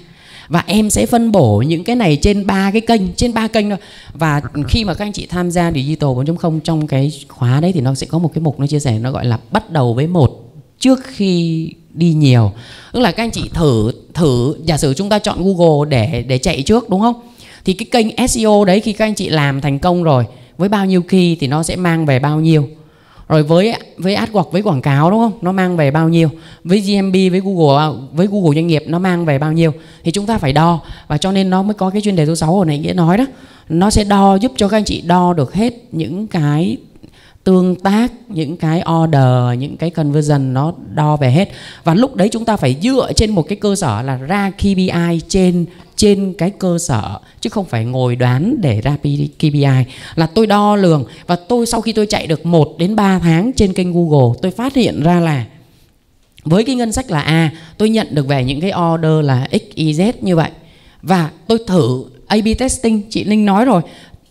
và em sẽ phân bổ những cái này trên ba cái kênh trên ba kênh thôi. Và khi mà các anh chị tham gia digital 4.0 trong cái khóa đấy thì nó sẽ có một cái mục nó chia sẻ nó gọi là bắt đầu với một trước khi đi nhiều. Tức là các anh chị thử thử giả sử chúng ta chọn Google để để chạy trước đúng không? Thì cái kênh SEO đấy khi các anh chị làm thành công rồi với bao nhiêu khi thì nó sẽ mang về bao nhiêu rồi với với AdWords, với quảng cáo đúng không? Nó mang về bao nhiêu? Với GMB với Google à, với Google doanh nghiệp nó mang về bao nhiêu? Thì chúng ta phải đo. Và cho nên nó mới có cái chuyên đề số 6 hồi nãy nghĩa nói đó. Nó sẽ đo giúp cho các anh chị đo được hết những cái tương tác những cái order những cái conversion nó đo về hết. Và lúc đấy chúng ta phải dựa trên một cái cơ sở là ra KPI trên trên cái cơ sở chứ không phải ngồi đoán để ra KPI là tôi đo lường và tôi sau khi tôi chạy được 1 đến 3 tháng trên kênh Google tôi phát hiện ra là với cái ngân sách là A à, tôi nhận được về những cái order là X, Y, Z như vậy. Và tôi thử A-B testing chị Linh nói rồi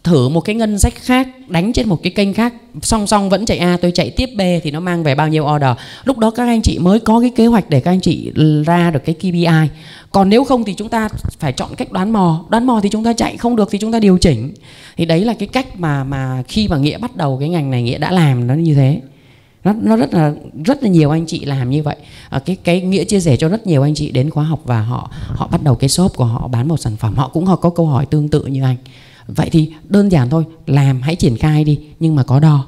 thử một cái ngân sách khác đánh trên một cái kênh khác song song vẫn chạy A tôi chạy tiếp B thì nó mang về bao nhiêu order. Lúc đó các anh chị mới có cái kế hoạch để các anh chị ra được cái KPI còn nếu không thì chúng ta phải chọn cách đoán mò. Đoán mò thì chúng ta chạy không được thì chúng ta điều chỉnh. Thì đấy là cái cách mà mà khi mà nghĩa bắt đầu cái ngành này nghĩa đã làm nó như thế. Nó nó rất là rất là nhiều anh chị làm như vậy. À, cái cái nghĩa chia sẻ cho rất nhiều anh chị đến khóa học và họ họ bắt đầu cái shop của họ bán một sản phẩm. Họ cũng họ có câu hỏi tương tự như anh vậy thì đơn giản thôi làm hãy triển khai đi nhưng mà có đo.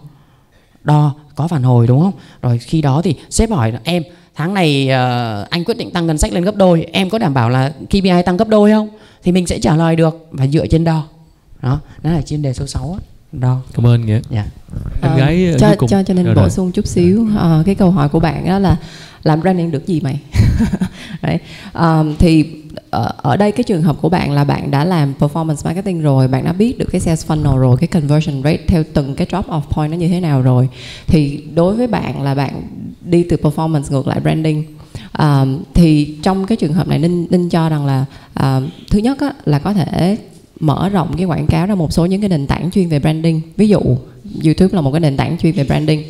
Đo có phản hồi đúng không? Rồi khi đó thì sếp hỏi là em tháng này uh, anh quyết định tăng ngân sách lên gấp đôi em có đảm bảo là KPI tăng gấp đôi không? Thì mình sẽ trả lời được và dựa trên đo. Đó đó là chuyên đề số 6 á đo. Cảm ơn nghĩa. Dạ. Em uh, gái cho cùng. cho cho nên bổ sung chút xíu. Uh, cái câu hỏi của bạn đó là làm branding được gì mày? Đấy. Um, thì ở, ở đây cái trường hợp của bạn là bạn đã làm performance marketing rồi bạn đã biết được cái sales funnel rồi cái conversion rate theo từng cái drop off point nó như thế nào rồi. Thì đối với bạn là bạn đi từ performance ngược lại branding. Um, thì trong cái trường hợp này ninh ninh cho rằng là um, thứ nhất á, là có thể mở rộng cái quảng cáo ra một số những cái nền tảng chuyên về branding. Ví dụ YouTube là một cái nền tảng chuyên về branding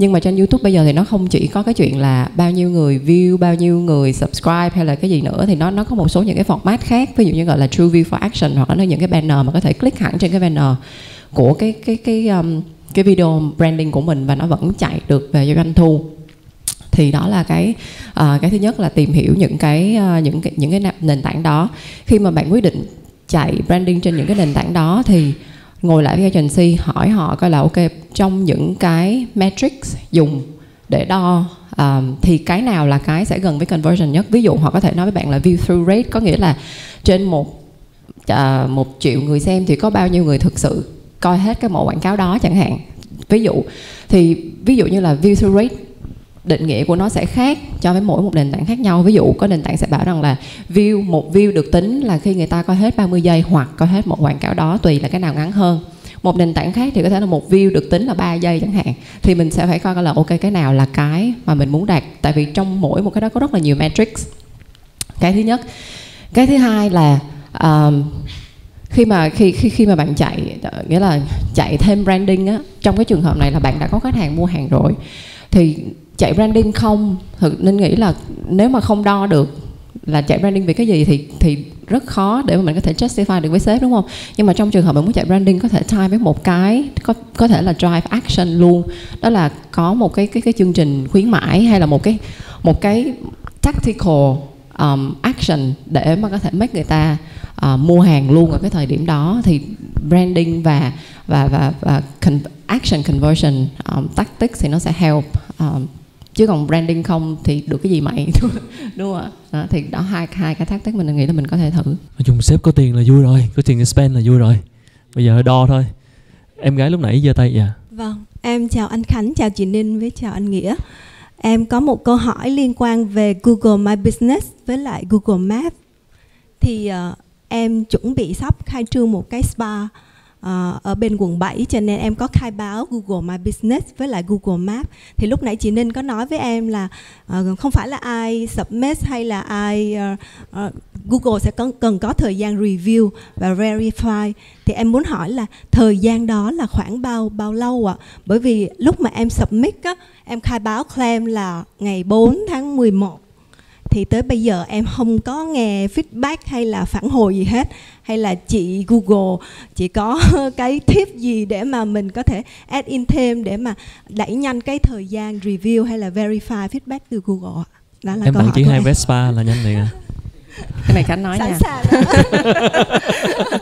nhưng mà trên YouTube bây giờ thì nó không chỉ có cái chuyện là bao nhiêu người view bao nhiêu người subscribe hay là cái gì nữa thì nó nó có một số những cái format khác. Ví dụ như gọi là true view for action hoặc là những cái banner mà có thể click hẳn trên cái banner của cái cái cái um, cái video branding của mình và nó vẫn chạy được về doanh thu. Thì đó là cái uh, cái thứ nhất là tìm hiểu những cái uh, những cái những cái nền tảng đó. Khi mà bạn quyết định chạy branding trên những cái nền tảng đó thì ngồi lại với agency hỏi họ coi là ok trong những cái metrics dùng để đo um, thì cái nào là cái sẽ gần với conversion nhất? Ví dụ họ có thể nói với bạn là view through rate có nghĩa là trên một uh, một triệu người xem thì có bao nhiêu người thực sự coi hết cái mẫu quảng cáo đó chẳng hạn. Ví dụ thì ví dụ như là view through rate định nghĩa của nó sẽ khác cho với mỗi một nền tảng khác nhau. Ví dụ có nền tảng sẽ bảo rằng là view một view được tính là khi người ta coi hết 30 giây hoặc coi hết một quảng cáo đó tùy là cái nào ngắn hơn. Một nền tảng khác thì có thể là một view được tính là 3 giây chẳng hạn thì mình sẽ phải coi là ok cái nào là cái mà mình muốn đạt. Tại vì trong mỗi một cái đó có rất là nhiều metrics. Cái thứ nhất. Cái thứ hai là um, khi mà khi khi khi mà bạn chạy nghĩa là chạy thêm branding á trong cái trường hợp này là bạn đã có khách hàng mua hàng rồi thì chạy branding không? Thực nên nghĩ là nếu mà không đo được là chạy branding vì cái gì thì thì rất khó để mà mình có thể justify được với sếp đúng không? Nhưng mà trong trường hợp mình muốn chạy branding có thể tie với một cái có có thể là drive action luôn. Đó là có một cái cái cái chương trình khuyến mãi hay là một cái một cái tactical um, action để mà có thể make người ta uh, mua hàng luôn ở cái thời điểm đó thì branding và và và, và con, action conversion um, tactics thì nó sẽ help um, chứ còn branding không thì được cái gì mày đúng không? Ạ? Đó, thì đó hai hai cái tactic mình nghĩ là mình có thể thử. Nói chung sếp có tiền là vui rồi có tiền spend là vui rồi. Bây giờ đo thôi. Em gái lúc nãy giơ tay dạ. Vâng em chào anh khánh chào chị ninh với chào anh nghĩa. Em có một câu hỏi liên quan về google my business với lại google maps. Thì uh, em chuẩn bị sắp khai trương một cái spa uh, ở bên quận 7 cho nên em có khai báo Google My Business với lại Google Maps thì lúc nãy chị Ninh có nói với em là uh, không phải là ai submit hay là ai uh, uh, Google sẽ cần, cần có thời gian review và verify thì em muốn hỏi là thời gian đó là khoảng bao bao lâu ạ? À? Bởi vì lúc mà em submit á, em khai báo claim là ngày 4 tháng 11 thì tới bây giờ em không có nghe feedback hay là phản hồi gì hết. Hay là chị Google chỉ có cái tip gì để mà mình có thể add in thêm để mà đẩy nhanh cái thời gian review hay là verify feedback từ Google đó là em tặng chỉ hai Vespa là nhanh liền à? Cái này khánh nói Sẵn nha. sàng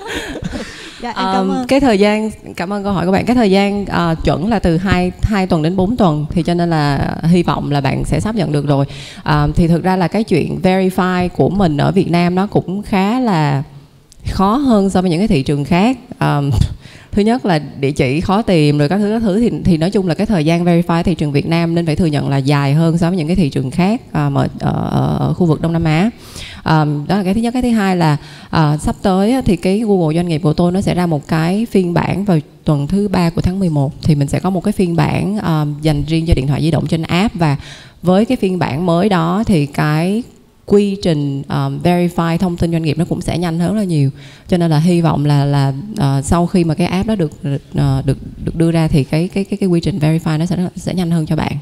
dạ, em cảm ơn. cái thời gian cảm ơn câu hỏi của bạn. Cái thời gian uh, chuẩn là từ 2 2 tuần đến 4 tuần thì cho nên là hy vọng là bạn sẽ sắp nhận được rồi. Uh, thì thực ra là cái chuyện verify của mình ở Việt Nam nó cũng khá là khó hơn so với những cái thị trường khác. Um, thứ nhất là địa chỉ khó tìm rồi các thứ các thứ. Thì thì nói chung là cái thời gian verify thị trường Việt Nam nên phải thừa nhận là dài hơn so với những cái thị trường khác ờ, mà ở, ở, ờ, ờ, ở khu vực Đông Nam Á. À, đó là cái thứ nhất. Cái thứ hai là à, sắp tới thì cái Google doanh nghiệp của tôi nó sẽ ra một cái phiên bản vào tuần thứ ba của tháng 11 thì mình sẽ có một cái phiên bản um, dành riêng cho điện thoại di động trên app. Và với cái phiên bản mới đó thì cái quy trình um, verify thông tin doanh nghiệp nó cũng sẽ nhanh hơn rất là nhiều. Cho nên là hy vọng là là uh, sau khi mà cái app đó được uh, được được đưa ra thì cái cái cái cái quy trình verify nó sẽ sẽ nhanh hơn cho bạn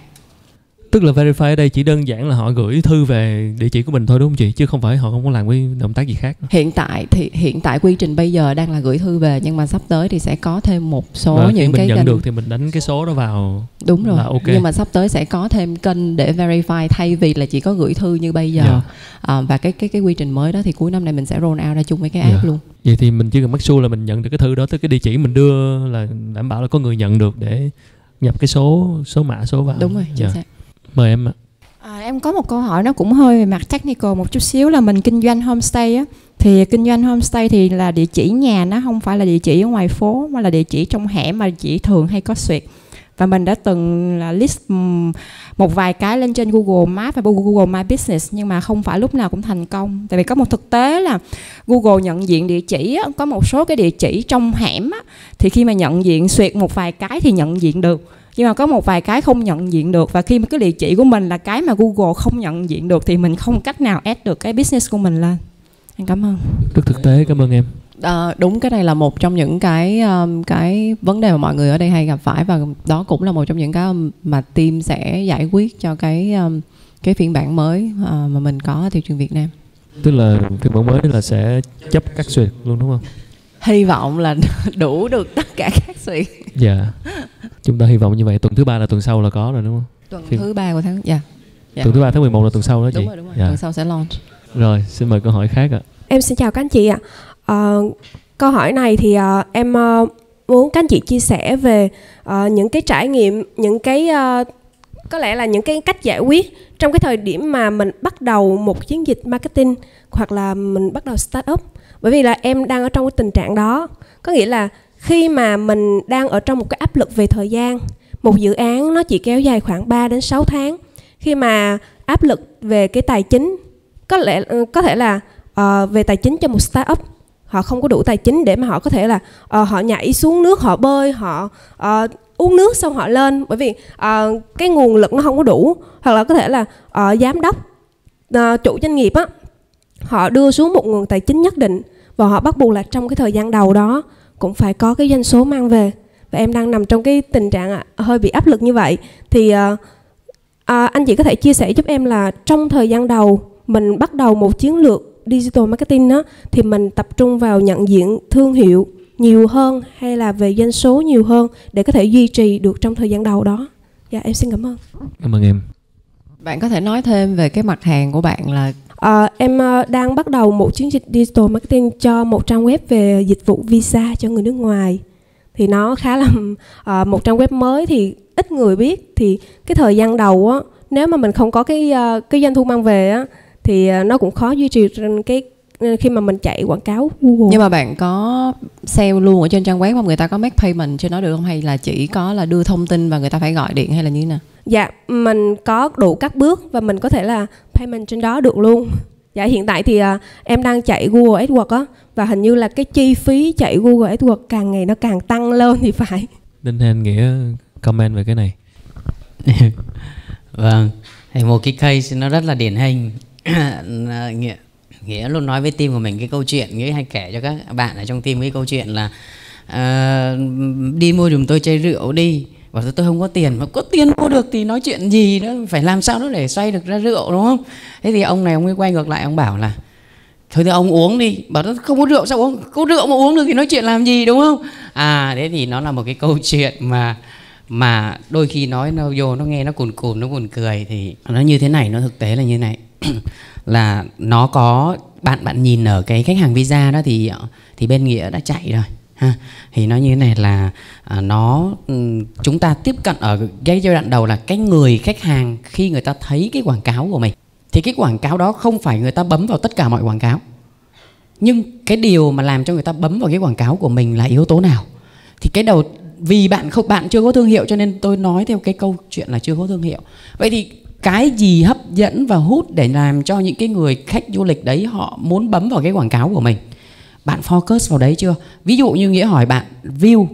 tức là verify ở đây chỉ đơn giản là họ gửi thư về địa chỉ của mình thôi đúng không chị chứ không phải họ không có làm cái động tác gì khác hiện tại thì hiện tại quy trình bây giờ đang là gửi thư về nhưng mà sắp tới thì sẽ có thêm một số Và những khi cái mình nhận kênh... được thì mình đánh cái số đó vào đúng rồi là ok nhưng mà sắp tới sẽ có thêm kênh để verify thay vì là chỉ có gửi thư như bây giờ yeah. Dạ. à, và cái cái cái quy trình mới đó thì cuối năm này mình sẽ roll out ra chung với cái app yeah. Dạ. luôn vậy thì mình chỉ cần make sure là mình nhận được cái thư đó tới cái địa chỉ mình đưa là đảm bảo là có người nhận được để nhập cái số số mã số vào đúng rồi chính yeah. Dạ. xác mời em ạ. À, em có một câu hỏi nó cũng hơi về mặt technical một chút xíu là mình kinh doanh homestay á. Thì kinh doanh homestay thì là địa chỉ nhà nó không phải là địa chỉ ở ngoài phố mà là địa chỉ trong hẻm mà chỉ thường hay có suyệt và mình đã từng là list một vài cái lên trên Google Maps và Google My Business nhưng mà không phải lúc nào cũng thành công. Tại vì có một thực tế là Google nhận diện địa chỉ có một số cái địa chỉ trong hẻm thì khi mà nhận diện suyệt một vài cái thì nhận diện được nhưng mà có một vài cái không nhận diện được và khi mà cái địa chỉ của mình là cái mà Google không nhận diện được thì mình không cách nào add được cái business của mình lên em cảm ơn rất thực tế cảm ơn em À, đúng cái này là một trong những cái um, cái vấn đề mà mọi người ở đây hay gặp phải và đó cũng là một trong những cái mà team sẽ giải quyết cho cái um, cái phiên bản mới uh, mà mình có ở thị trường Việt Nam. Tức là phiên bản mới là sẽ chấp các duyệt luôn đúng không? Hy vọng là đủ được tất cả các duyệt. Dạ. Chúng ta hy vọng như vậy. Tuần thứ ba là tuần sau là có rồi đúng không? Tuần phiên... thứ ba của tháng dạ. dạ. Tuần thứ ba tháng 11 là tuần sau đó chị. Đúng rồi, đúng rồi. Dạ. Tuần sau sẽ launch. Rồi, xin mời câu hỏi khác ạ. Em xin chào các anh chị ạ. Uh, câu hỏi này thì uh, em uh, muốn các anh chị chia sẻ về uh, những cái trải nghiệm những cái uh, có lẽ là những cái cách giải quyết trong cái thời điểm mà mình bắt đầu một chiến dịch marketing hoặc là mình bắt đầu start up bởi vì là em đang ở trong cái tình trạng đó. Có nghĩa là khi mà mình đang ở trong một cái áp lực về thời gian một dự án nó chỉ kéo dài khoảng 3 đến 6 tháng khi mà áp lực về cái tài chính có lẽ có thể là uh, về tài chính cho một startup họ không có đủ tài chính để mà họ có thể là uh, họ nhảy xuống nước họ bơi họ uh, uống nước xong họ lên. Bởi vì uh, cái nguồn lực nó không có đủ. Hoặc là có thể là uh, giám đốc uh, chủ doanh nghiệp á họ đưa xuống một nguồn tài chính nhất định và họ bắt buộc là trong cái thời gian đầu đó cũng phải có cái doanh số mang về. Và em đang nằm trong cái tình trạng hơi bị áp lực như vậy. Thì uh, uh, anh chị có thể chia sẻ giúp em là trong thời gian đầu mình bắt đầu một chiến lược digital marketing đó thì mình tập trung vào nhận diện thương hiệu nhiều hơn hay là về doanh số nhiều hơn để có thể duy trì được trong thời gian đầu đó? Dạ em xin cảm ơn. Cảm ơn em. Bạn có thể nói thêm về cái mặt hàng của bạn là À, em uh, đang bắt đầu một chiến dịch digital marketing cho một trang web về dịch vụ visa cho người nước ngoài thì nó khá là uh, một trang web mới thì ít người biết thì cái thời gian đầu á nếu mà mình không có cái uh, cái doanh thu mang về á thì uh, nó cũng khó duy trì cái khi mà mình chạy quảng cáo Google. Nhưng mà bạn có sale luôn ở trên trang web không? Người ta có make payment cho nó được không? Hay là chỉ có là đưa thông tin và người ta phải gọi điện hay là như thế nào? Dạ, mình có đủ các bước và mình có thể là payment trên đó được luôn. Dạ hiện tại thì à, em đang chạy Google AdWords á và hình như là cái chi phí chạy Google AdWords càng ngày nó càng tăng lên thì phải. Đinh Hên nghĩa comment về cái này. vâng, thì một cái case nó rất là điển hình nghĩa nghĩa luôn nói với team của mình cái câu chuyện nghĩa hay kể cho các bạn ở trong team cái câu chuyện là uh, đi mua giùm tôi chai rượu đi bảo tôi, tôi không có tiền. Mà có tiền mua được thì nói chuyện gì nữa? Phải làm sao đó để xoay được ra rượu đúng không? Thế thì ông này ông ấy quay ngược lại ông bảo là thôi thì ông uống đi. Bảo nó không có rượu sao uống? Có rượu mà uống được thì nói chuyện làm gì đúng không? À thế thì nó là một cái câu chuyện mà mà đôi khi nói nó vô nó nghe nó cùn cùn nó buồn cười thì nó như thế này nó thực tế là như này. Là nó có bạn bạn nhìn ở cái khách hàng visa đó thì thì bên nghĩa đã chạy rồi ha thì nó như thế này là à, nó ừ, chúng ta tiếp cận ở cái giai đoạn đầu là cái người khách hàng khi người ta thấy cái quảng cáo của mình. Thì cái quảng cáo đó không phải người ta bấm vào tất cả mọi quảng cáo. Nhưng cái điều mà làm cho người ta bấm vào cái quảng cáo của mình là yếu tố nào? Thì cái đầu vì bạn không bạn chưa có thương hiệu cho nên tôi nói theo cái câu chuyện là chưa có thương hiệu. Vậy thì cái gì hấp dẫn và hút để làm cho những cái người khách du lịch đấy họ muốn bấm vào cái quảng cáo của mình? Bạn focus vào đấy chưa? Ví dụ như nghĩa hỏi bạn, view,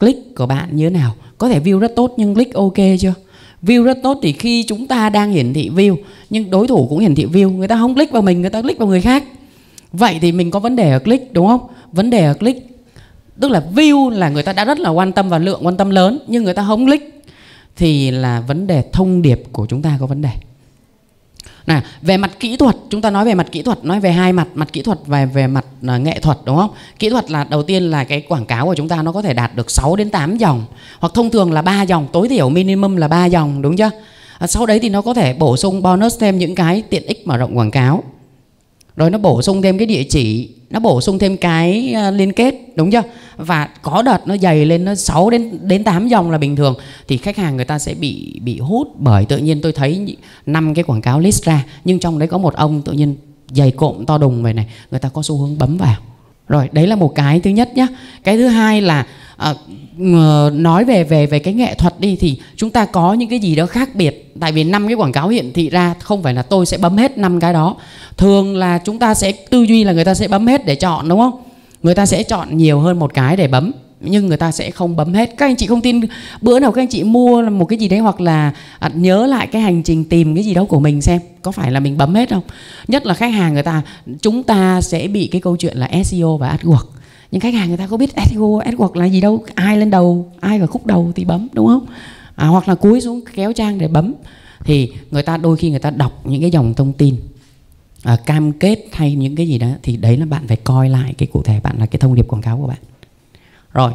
click của bạn như thế nào? Có thể view rất tốt nhưng click ok chưa? View rất tốt thì khi chúng ta đang hiển thị view, nhưng đối thủ cũng hiển thị view, người ta không click vào mình, người ta click vào người khác. Vậy thì mình có vấn đề ở click, đúng không? Vấn đề ở click, tức là view là người ta đã rất là quan tâm và lượng quan tâm lớn, nhưng người ta không click, thì là vấn đề thông điệp của chúng ta có vấn đề. Này, về mặt kỹ thuật chúng ta nói về mặt kỹ thuật nói về hai mặt mặt kỹ thuật và về mặt uh, nghệ thuật đúng không? Kỹ thuật là đầu tiên là cái quảng cáo của chúng ta nó có thể đạt được 6 đến 8 dòng hoặc thông thường là ba dòng tối thiểu minimum là ba dòng đúng chưa? À, sau đấy thì nó có thể bổ sung bonus thêm những cái tiện ích mở rộng quảng cáo. Rồi nó bổ sung thêm cái địa chỉ nó bổ sung thêm cái ờ, liên kết đúng chưa? Và có đợt nó dày lên nó 6 đến đến 8 dòng là bình thường. Thì khách hàng người ta sẽ bị bị hút bởi tự nhiên tôi thấy năm cái quảng cáo list ra nhưng trong đấy có một ông tự nhiên dày cộm to đùng về này người ta có xu hướng bấm vào. Rồi đấy là một cái thứ nhất nhá. Cái thứ hai là à, Ờ, nói về về về cái nghệ thuật đi thì chúng ta có những cái gì đó khác biệt. Tại vì năm cái quảng cáo hiển thị ra không phải là tôi sẽ bấm hết năm cái đó. Thường là chúng ta sẽ tư duy là người ta sẽ bấm hết để chọn đúng không? Người ta sẽ chọn nhiều hơn một cái để bấm nhưng người ta sẽ không bấm hết. Các anh chị không tin bữa nào các anh chị mua một cái gì đấy hoặc là à, nhớ lại cái hành trình tìm cái gì đó của mình xem có phải là mình bấm hết không? Nhất là khách hàng người ta chúng ta sẽ bị cái câu chuyện là SEO và AdWords nhưng khách hàng người ta có biết SEO AdWords là gì đâu ai lên đầu ai vào khúc đầu thì bấm đúng không? À, hoặc là cúi xuống kéo trang để bấm. Thì người ta đôi khi người ta đọc những cái dòng thông tin à, cam kết hay những cái gì đó thì đấy là bạn phải coi lại cái cụ thể bạn là cái thông điệp quảng cáo của bạn. Rồi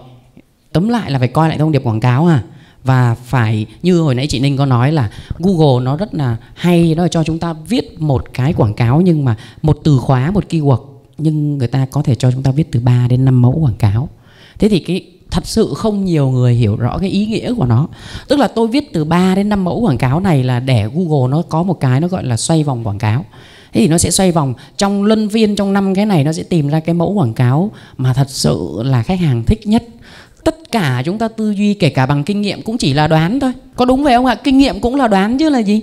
tóm lại là phải coi lại thông điệp quảng cáo à và phải như hồi nãy chị Ninh có nói là Google nó rất là hay nó cho chúng ta viết một cái quảng cáo nhưng mà một từ khóa một keyword nhưng người ta có thể cho chúng ta viết từ 3 đến 5 mẫu quảng cáo. Thế thì cái, thật sự không nhiều người hiểu rõ cái ý nghĩa của nó. Tức là tôi viết từ 3 đến 5 mẫu quảng cáo này là để Google nó có một cái nó gọi là xoay vòng quảng cáo. Thế thì nó sẽ xoay vòng trong luân phiên, trong năm cái này nó sẽ tìm ra cái mẫu quảng cáo mà thật sự là khách hàng thích nhất tất cả chúng ta tư duy kể cả bằng kinh nghiệm cũng chỉ là đoán thôi có đúng vậy không ạ kinh nghiệm cũng là đoán chứ là gì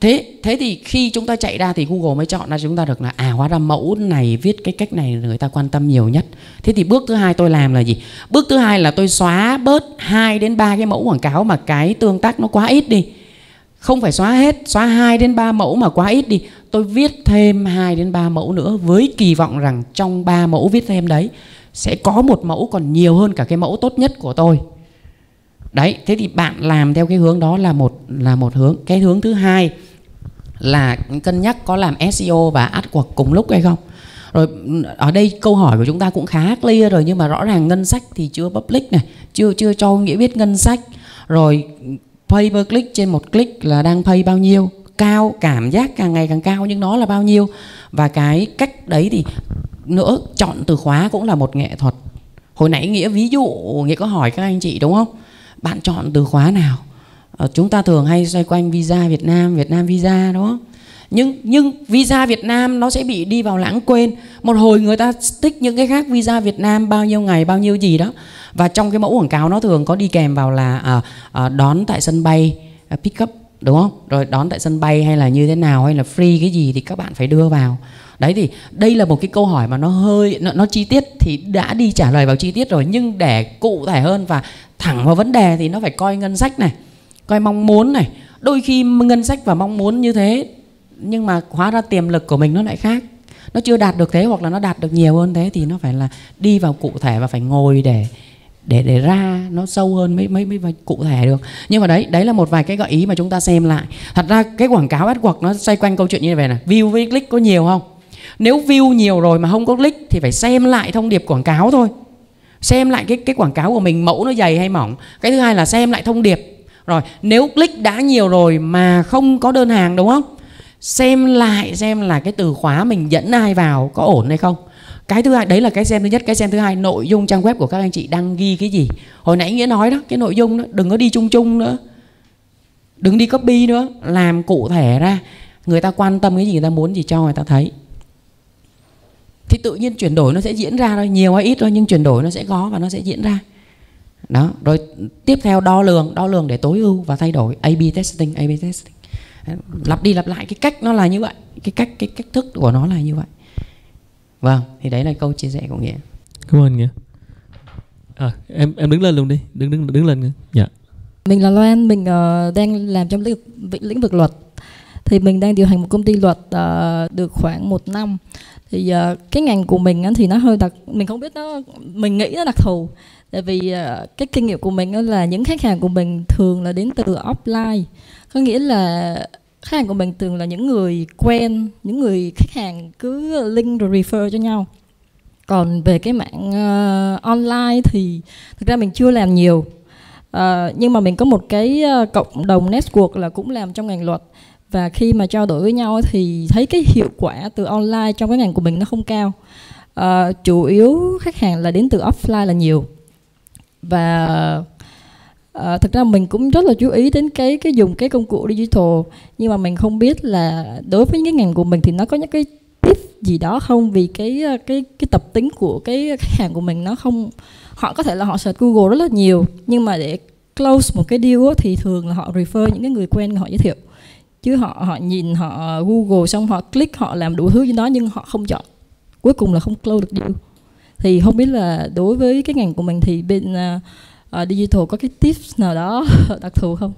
thế thế thì khi chúng ta chạy ra thì google mới chọn ra, chúng ta được là à hóa ra mẫu này viết cái cách này người ta quan tâm nhiều nhất. Thế thì bước thứ hai tôi làm là gì? Bước thứ hai là tôi xóa bớt 2 đến 3 cái mẫu quảng cáo mà cái tương tác nó quá ít đi. Không phải xóa hết, xóa 2 đến 3 mẫu mà quá ít đi. Tôi viết thêm 2 đến 3 mẫu nữa với kỳ vọng rằng trong 3 mẫu viết thêm đấy sẽ có một mẫu còn nhiều hơn cả cái mẫu tốt nhất của tôi đấy, thế thì bạn làm theo cái hướng đó là một là một hướng. Cái hướng thứ hai là cân nhắc có làm SEO và AdWords cùng lúc hay không. Rồi ừ, ở đây câu hỏi của chúng ta cũng khá clear rồi, nhưng mà rõ ràng ngân sách thì chưa public này, chưa chưa cho nghĩa biết ngân sách. Rồi, pay per click trên một click là đang pay bao nhiêu, cao, cảm giác càng ngày càng cao nhưng nó là bao nhiêu. Và cái cách đấy thì nữa, chọn từ khóa cũng là một nghệ thuật. Hồi nãy nghĩa ví dụ, nghĩa có hỏi các anh chị đúng không? Bạn chọn từ khóa nào? Ờ, chúng ta thường hay xoay quanh visa Việt Nam Việt Nam visa đúng không? Nhưng nhưng visa Việt Nam nó sẽ bị đi vào lãng quên. Một hồi người ta tích những cái khác visa Việt Nam bao nhiêu ngày bao nhiêu gì đó. Và trong cái mẫu quảng cáo nó thường có đi kèm vào là à, à, đón tại sân bay à, pick up đúng không? Rồi đón tại sân bay hay là như thế nào hay là free cái gì thì các bạn phải đưa vào đấy thì đây là một cái câu hỏi mà nó hơi nó, nó chi tiết thì đã đi trả lời vào chi tiết rồi nhưng để cụ thể hơn và thẳng vào vấn đề thì nó phải coi ngân sách này coi mong muốn này. Đôi khi ngân sách và mong muốn như thế nhưng mà hóa ra tiềm lực của mình nó lại khác. Nó chưa đạt được thế hoặc là nó đạt được nhiều hơn thế thì nó phải là đi vào cụ thể và phải ngồi để để để ra nó sâu hơn mới mới mới cụ thể được. Nhưng mà đấy đấy là một vài cái gợi ý mà chúng ta xem lại. Thật ra cái quảng cáo AdWords nó xoay quanh câu chuyện như vậy này view với click có nhiều không? Nếu view nhiều rồi mà không có click thì phải xem lại thông điệp quảng cáo thôi. Xem lại cái cái quảng cáo của mình, mẫu nó dày hay mỏng. Cái thứ hai là xem lại thông điệp. Rồi, nếu click đã nhiều rồi mà không có đơn hàng, đúng không? Xem lại xem là cái từ khóa mình dẫn ai vào có ổn hay không. Cái thứ hai, đấy là cái xem thứ nhất. Cái xem thứ hai, nội dung trang web của các anh chị đang ghi cái gì? Hồi nãy nghĩa nói đó, cái nội dung đó, đừng có đi chung chung nữa. Đừng đi copy nữa, làm cụ thể ra. Người ta quan tâm cái gì, người ta muốn gì cho người ta thấy thì tự nhiên chuyển đổi nó sẽ diễn ra thôi. Nhiều hay ít thôi nhưng chuyển đổi nó sẽ có và nó sẽ diễn ra. Đó rồi tiếp theo đo lường đo lường để tối ưu và thay đổi. A/B testing A/B testing. Lặp đi lặp lại cái cách nó là như vậy. Cái cách cái cách thức của nó là như vậy. Vâng thì đấy là câu chia sẻ của nghĩa. Cảm ơn nghĩa. À, em em đứng lên luôn đi. Đứng đứng đứng lên dạ. Mình là Loan mình uh, đang làm trong lĩnh vực lĩnh vực luật. Thì mình đang điều hành một công ty luật uh, được khoảng một năm thì uh, cái ngành của mình uh, thì nó hơi đặc mình không biết nó mình nghĩ nó đặc thù. Tại vì uh, cái kinh nghiệm của mình uh, là những khách hàng của mình thường là đến từ offline. Có nghĩa là khách hàng của mình thường là những người quen những người khách hàng cứ link rồi refer cho nhau. Còn về cái mạng uh, online thì thực ra mình chưa làm nhiều. Uh, nhưng mà mình có một cái uh, cộng đồng network là cũng làm trong ngành luật và khi mà trao đổi với nhau thì thấy cái hiệu quả từ online trong cái ngành của mình nó không cao. Uh, chủ yếu khách hàng là đến từ offline là nhiều. Và ờ, À, thực ra mình cũng rất là chú ý đến cái cái dùng cái công cụ digital. Nhưng mà mình không biết là đối với cái ngành của mình thì nó có những cái tip gì đó không? Vì cái ờ, cái cái tập tính của cái khách hàng của mình nó không họ có thể là họ search Google rất là nhiều. Nhưng mà để close một cái deal thì thường là họ refer những cái người quen họ giới thiệu chứ họ họ nhìn họ Google xong họ click họ làm đủ thứ gì đó nhưng họ không chọn cuối cùng là không close được deal thì không biết là đối với cái ngành của mình thì bên uh, uh, digital có cái tips nào đó đặc thù không?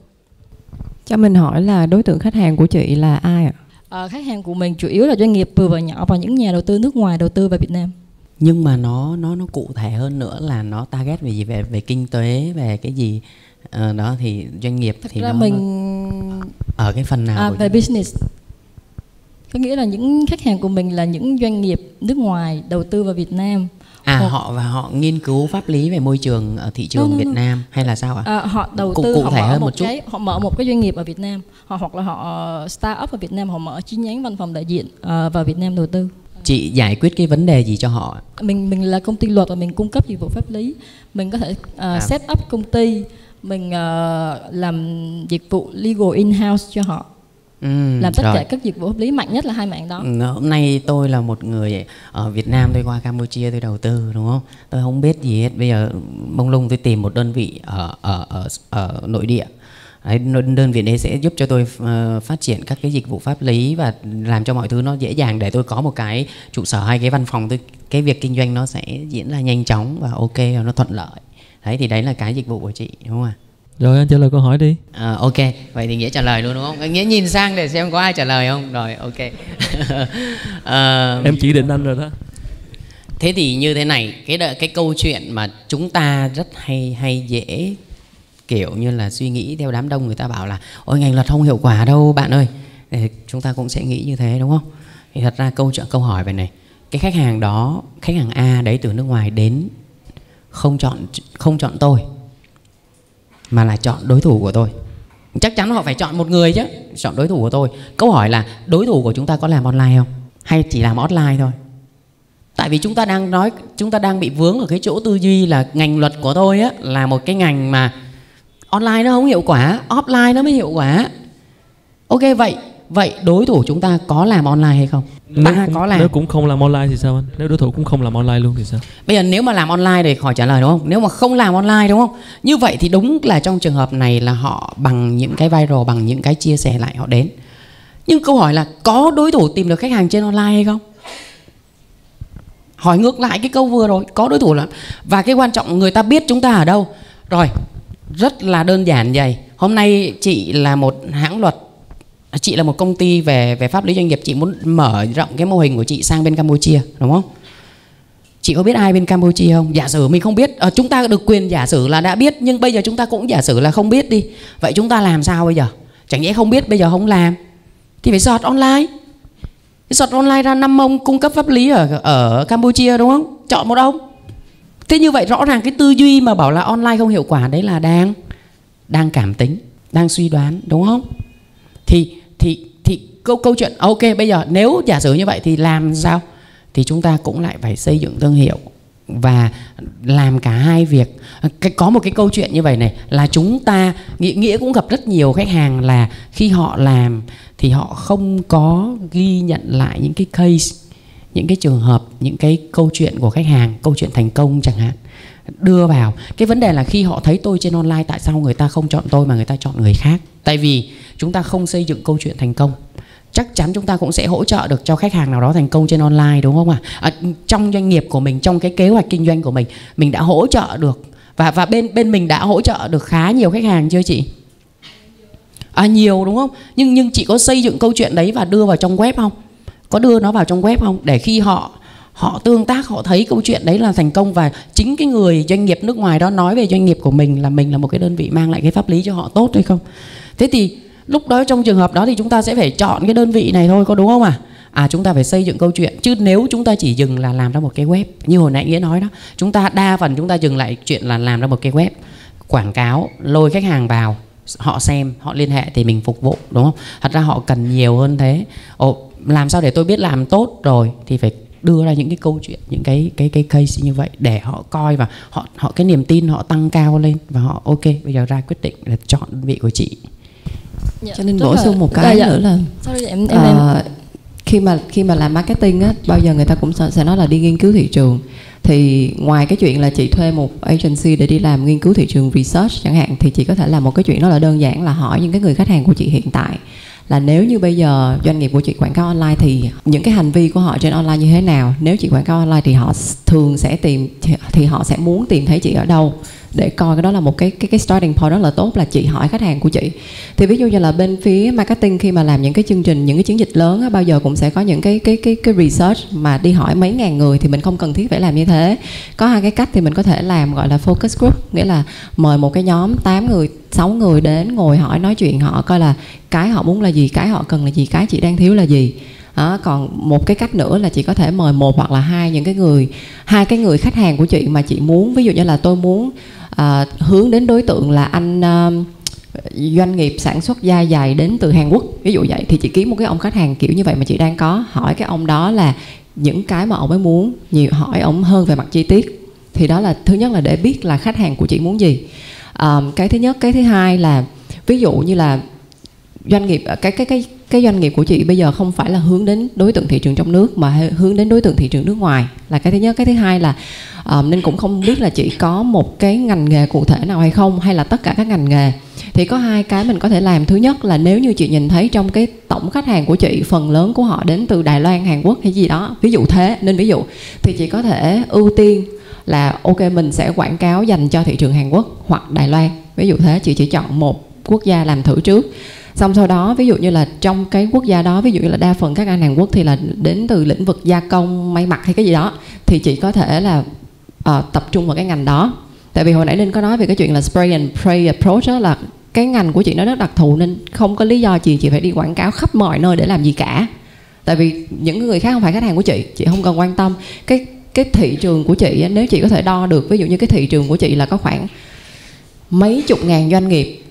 Cho mình hỏi là đối tượng khách hàng của chị là ai ạ? À, khách hàng của mình chủ yếu là doanh nghiệp vừa và nhỏ và những nhà đầu tư nước ngoài đầu tư vào Việt Nam. Nhưng mà nó nó nó cụ thể hơn nữa là nó target về gì về về kinh tế về cái gì uh, đó thì doanh nghiệp Thật thì ra nó, mình ở cái phần nào à, về business có nghĩa là những khách hàng của mình là những doanh nghiệp nước ngoài đầu tư vào Việt Nam À họ và họ nghiên cứu pháp lý về môi trường ở thị trường no, no, no. Việt Nam hay là sao ạ? À? À, họ đầu cụ, tư cụ họ thể mở hơn một, một chút. cái họ mở một cái doanh nghiệp ở Việt Nam, họ hoặc là họ start up ở Việt Nam, họ mở chi nhánh văn phòng đại diện uh, vào Việt Nam đầu tư. Chị giải quyết cái vấn đề gì cho họ? Mình mình là công ty luật và mình cung cấp dịch vụ pháp lý. Mình có thể uh, à. set up công ty, mình uh, làm dịch vụ legal in house cho họ. Ừ, làm tất rồi. cả các dịch vụ pháp lý mạnh nhất là hai mạng đó. Ừ, hôm nay tôi là một người ở Việt Nam tôi qua Campuchia tôi đầu tư đúng không? Tôi không biết gì hết. Bây giờ mông lung tôi tìm một đơn vị ở ở ở, ở nội địa. Đấy, đơn vị đấy sẽ giúp cho tôi uh, phát triển các cái dịch vụ pháp lý và làm cho mọi thứ nó dễ dàng để tôi có một cái trụ sở hay cái văn phòng. Tôi cái việc kinh doanh nó sẽ diễn ra nhanh chóng và ok và nó thuận lợi đấy thì đấy là cái dịch vụ của chị đúng không ạ rồi anh trả lời câu hỏi đi. À, ok, vậy thì nghĩa trả lời luôn đúng không? Nghĩa nhìn sang để xem có ai trả lời không. Rồi, ok. à, em chỉ định anh rồi đó. Thế thì như thế này, cái cái câu chuyện mà chúng ta rất hay hay dễ kiểu như là suy nghĩ theo đám đông người ta bảo là ôi ngành luật không hiệu quả đâu bạn ơi thì chúng ta cũng sẽ nghĩ như thế đúng không thì thật ra câu chuyện câu hỏi về này cái khách hàng đó khách hàng A đấy từ nước ngoài đến không chọn không chọn tôi, mà là chọn đối thủ của tôi. Chắc chắn họ phải chọn một người chứ, chọn đối thủ của tôi. Câu hỏi là đối thủ của chúng ta có làm online không? Hay chỉ làm offline thôi? Tại vì chúng ta đang nói, chúng ta đang bị vướng ở cái chỗ tư duy là ngành luật của tôi á, là một cái ngành mà online nó không hiệu quả, offline nó mới hiệu quả. Ok, vậy vậy đối thủ chúng ta có làm online hay không nếu ta cũng, có làm nếu cũng không làm online thì sao anh nếu đối thủ cũng không làm online luôn thì sao Bây giờ nếu mà làm online thì khỏi trả lời đúng không? Nếu mà không làm online đúng không? Như vậy thì đúng là trong trường hợp này là họ bằng những cái viral, bằng những cái chia sẻ lại họ đến. Nhưng câu hỏi là có đối thủ tìm được khách hàng trên online hay không? Hỏi ngược lại cái câu vừa rồi, có đối thủ là và cái quan trọng người ta biết chúng ta ở đâu. Rồi, rất là đơn giản vậy. Hôm nay chị là một hãng luật chị là một công ty về về pháp lý doanh nghiệp chị muốn mở rộng cái mô hình của chị sang bên Campuchia đúng không? Chị có biết ai bên Campuchia không? Giả sử mình không biết, à, chúng ta được quyền giả sử là đã biết nhưng bây giờ chúng ta cũng giả sử là không biết đi. Vậy chúng ta làm sao bây giờ? Chẳng nhẽ không biết bây giờ không làm thì phải sọt online. Cái sọt online ra năm ông cung cấp pháp lý ở ở Campuchia đúng không? Chọn một ông. Thế như vậy rõ ràng cái tư duy mà bảo là online không hiệu quả đấy là đang đang cảm tính, đang suy đoán đúng không? Thì thì thì câu câu chuyện à, ok, bây giờ nếu giả sử như vậy thì làm sao? thì chúng ta cũng lại phải xây dựng thương hiệu và làm cả hai việc. Cái, có một cái câu chuyện như vậy này, là chúng ta, nghĩa nghĩa cũng gặp rất nhiều khách hàng là khi họ làm thì họ không có ghi nhận lại những cái case, những cái trường hợp, những cái câu chuyện của khách hàng, câu chuyện thành công chẳng hạn, đưa vào. Cái vấn đề là khi họ thấy tôi trên online, tại sao người ta không chọn tôi mà người ta chọn người khác? Tại vì chúng ta không xây dựng câu chuyện thành công chắc chắn chúng ta cũng sẽ hỗ trợ được cho khách hàng nào đó thành công trên online đúng không ạ? À? trong doanh nghiệp của mình, trong cái kế hoạch kinh doanh của mình, mình đã hỗ trợ được và và bên bên mình đã hỗ trợ được khá nhiều khách hàng chưa chị? À nhiều đúng không? Nhưng nhưng chị có xây dựng câu chuyện đấy và đưa vào trong web không? Có đưa nó vào trong web không? Để khi họ họ tương tác họ thấy câu chuyện đấy là thành công và chính cái người doanh nghiệp nước ngoài đó nói về doanh nghiệp của mình là mình là một cái đơn vị mang lại cái pháp lý cho họ tốt hay không? Thế thì lúc đó trong trường hợp đó thì chúng ta sẽ phải chọn cái đơn vị này thôi, có đúng không ạ? À? à chúng ta phải xây dựng câu chuyện. Chứ nếu chúng ta chỉ dừng là làm ra một cái web, như hồi nãy nghĩa nói đó, chúng ta đa phần chúng ta dừng lại chuyện là làm ra một cái web, quảng cáo, lôi khách hàng vào, họ xem, họ liên hệ thì mình phục vụ, đúng không? Thật ra họ cần nhiều hơn thế. Ồ, làm sao để tôi biết làm tốt rồi thì phải đưa ra những cái câu chuyện, những cái cái cái case như vậy để họ coi và họ họ, cái niềm tin họ tăng cao lên và họ, ok, bây giờ ra quyết định là chọn đơn vị của chị. Dạ, cho nên bổ sung một cái dạ, nữa là Sorry, em, em, em. Uh, khi mà khi mà làm marketing á bao giờ người ta cũng sẽ nói là đi nghiên cứu thị trường. Thì ngoài cái chuyện là chị thuê một agency để đi làm nghiên cứu thị trường research chẳng hạn thì chị có thể làm một cái chuyện đó là đơn giản là hỏi những cái người khách hàng của chị hiện tại là nếu như bây giờ doanh nghiệp của chị quảng cáo online thì những cái hành vi của họ trên online như thế nào? Nếu chị quảng cáo online thì họ thường sẽ tìm thì họ sẽ muốn tìm thấy chị ở đâu để coi cái đó là một cái cái cái starting point rất là tốt là chị hỏi khách hàng của chị. Thì ví dụ như là bên phía marketing khi mà làm những cái chương trình những cái chiến dịch lớn á, bao giờ cũng sẽ có những cái cái cái cái research mà đi hỏi mấy ngàn người thì mình không cần thiết phải làm như thế. Có hai cái cách thì mình có thể làm gọi là focus group nghĩa là mời một cái nhóm 8 người 6 người đến ngồi hỏi nói chuyện họ coi là cái họ muốn là gì cái họ cần là gì cái chị đang thiếu là gì đó, còn một cái cách nữa là chị có thể mời một hoặc là hai những cái người hai cái người khách hàng của chị mà chị muốn. Ví dụ như là tôi muốn à, hướng đến đối tượng là anh à, doanh nghiệp sản xuất da dày đến từ Hàn Quốc ví dụ vậy. Thì chị kiếm một cái ông khách hàng kiểu như vậy mà chị đang có. Hỏi cái ông đó là những cái mà ông ấy muốn nhiều hỏi ông hơn về mặt chi tiết. Thì đó là thứ nhất là để biết là khách hàng của chị muốn gì. À, cái thứ nhất cái thứ hai là ví dụ như là doanh nghiệp cái cái cái cái doanh nghiệp của chị bây giờ không phải là hướng đến đối tượng thị trường trong nước mà hướng đến đối tượng thị trường nước ngoài. Là cái thứ nhất. Cái thứ hai là um, nên cũng không biết là chị có một cái ngành nghề cụ thể nào hay không hay là tất cả các ngành nghề. Thì có hai cái mình có thể làm. Thứ nhất là nếu như chị nhìn thấy trong cái tổng khách hàng của chị phần lớn của họ đến từ Đài Loan Hàn Quốc hay gì đó ví dụ thế nên ví dụ thì chị có thể ưu tiên là ok mình sẽ quảng cáo dành cho thị trường Hàn Quốc hoặc Đài Loan. Ví dụ thế chị chỉ chọn một quốc gia làm thử trước xong sau đó ví dụ như là trong cái quốc gia đó ví dụ như là đa phần các anh Hàn Quốc thì là đến từ lĩnh vực gia công may mặc hay cái gì đó thì chị có thể là uh, tập trung vào cái ngành đó. Tại vì hồi nãy Linh có nói về cái chuyện là spray and pray approach đó là cái ngành của chị nó rất đặc thù nên không có lý do gì chị phải đi quảng cáo khắp mọi nơi để làm gì cả. Tại vì những người khác không phải khách hàng của chị chị không cần quan tâm. Cái cái thị trường của chị nếu chị có thể đo được ví dụ như cái thị trường của chị là có khoảng mấy chục ngàn doanh nghiệp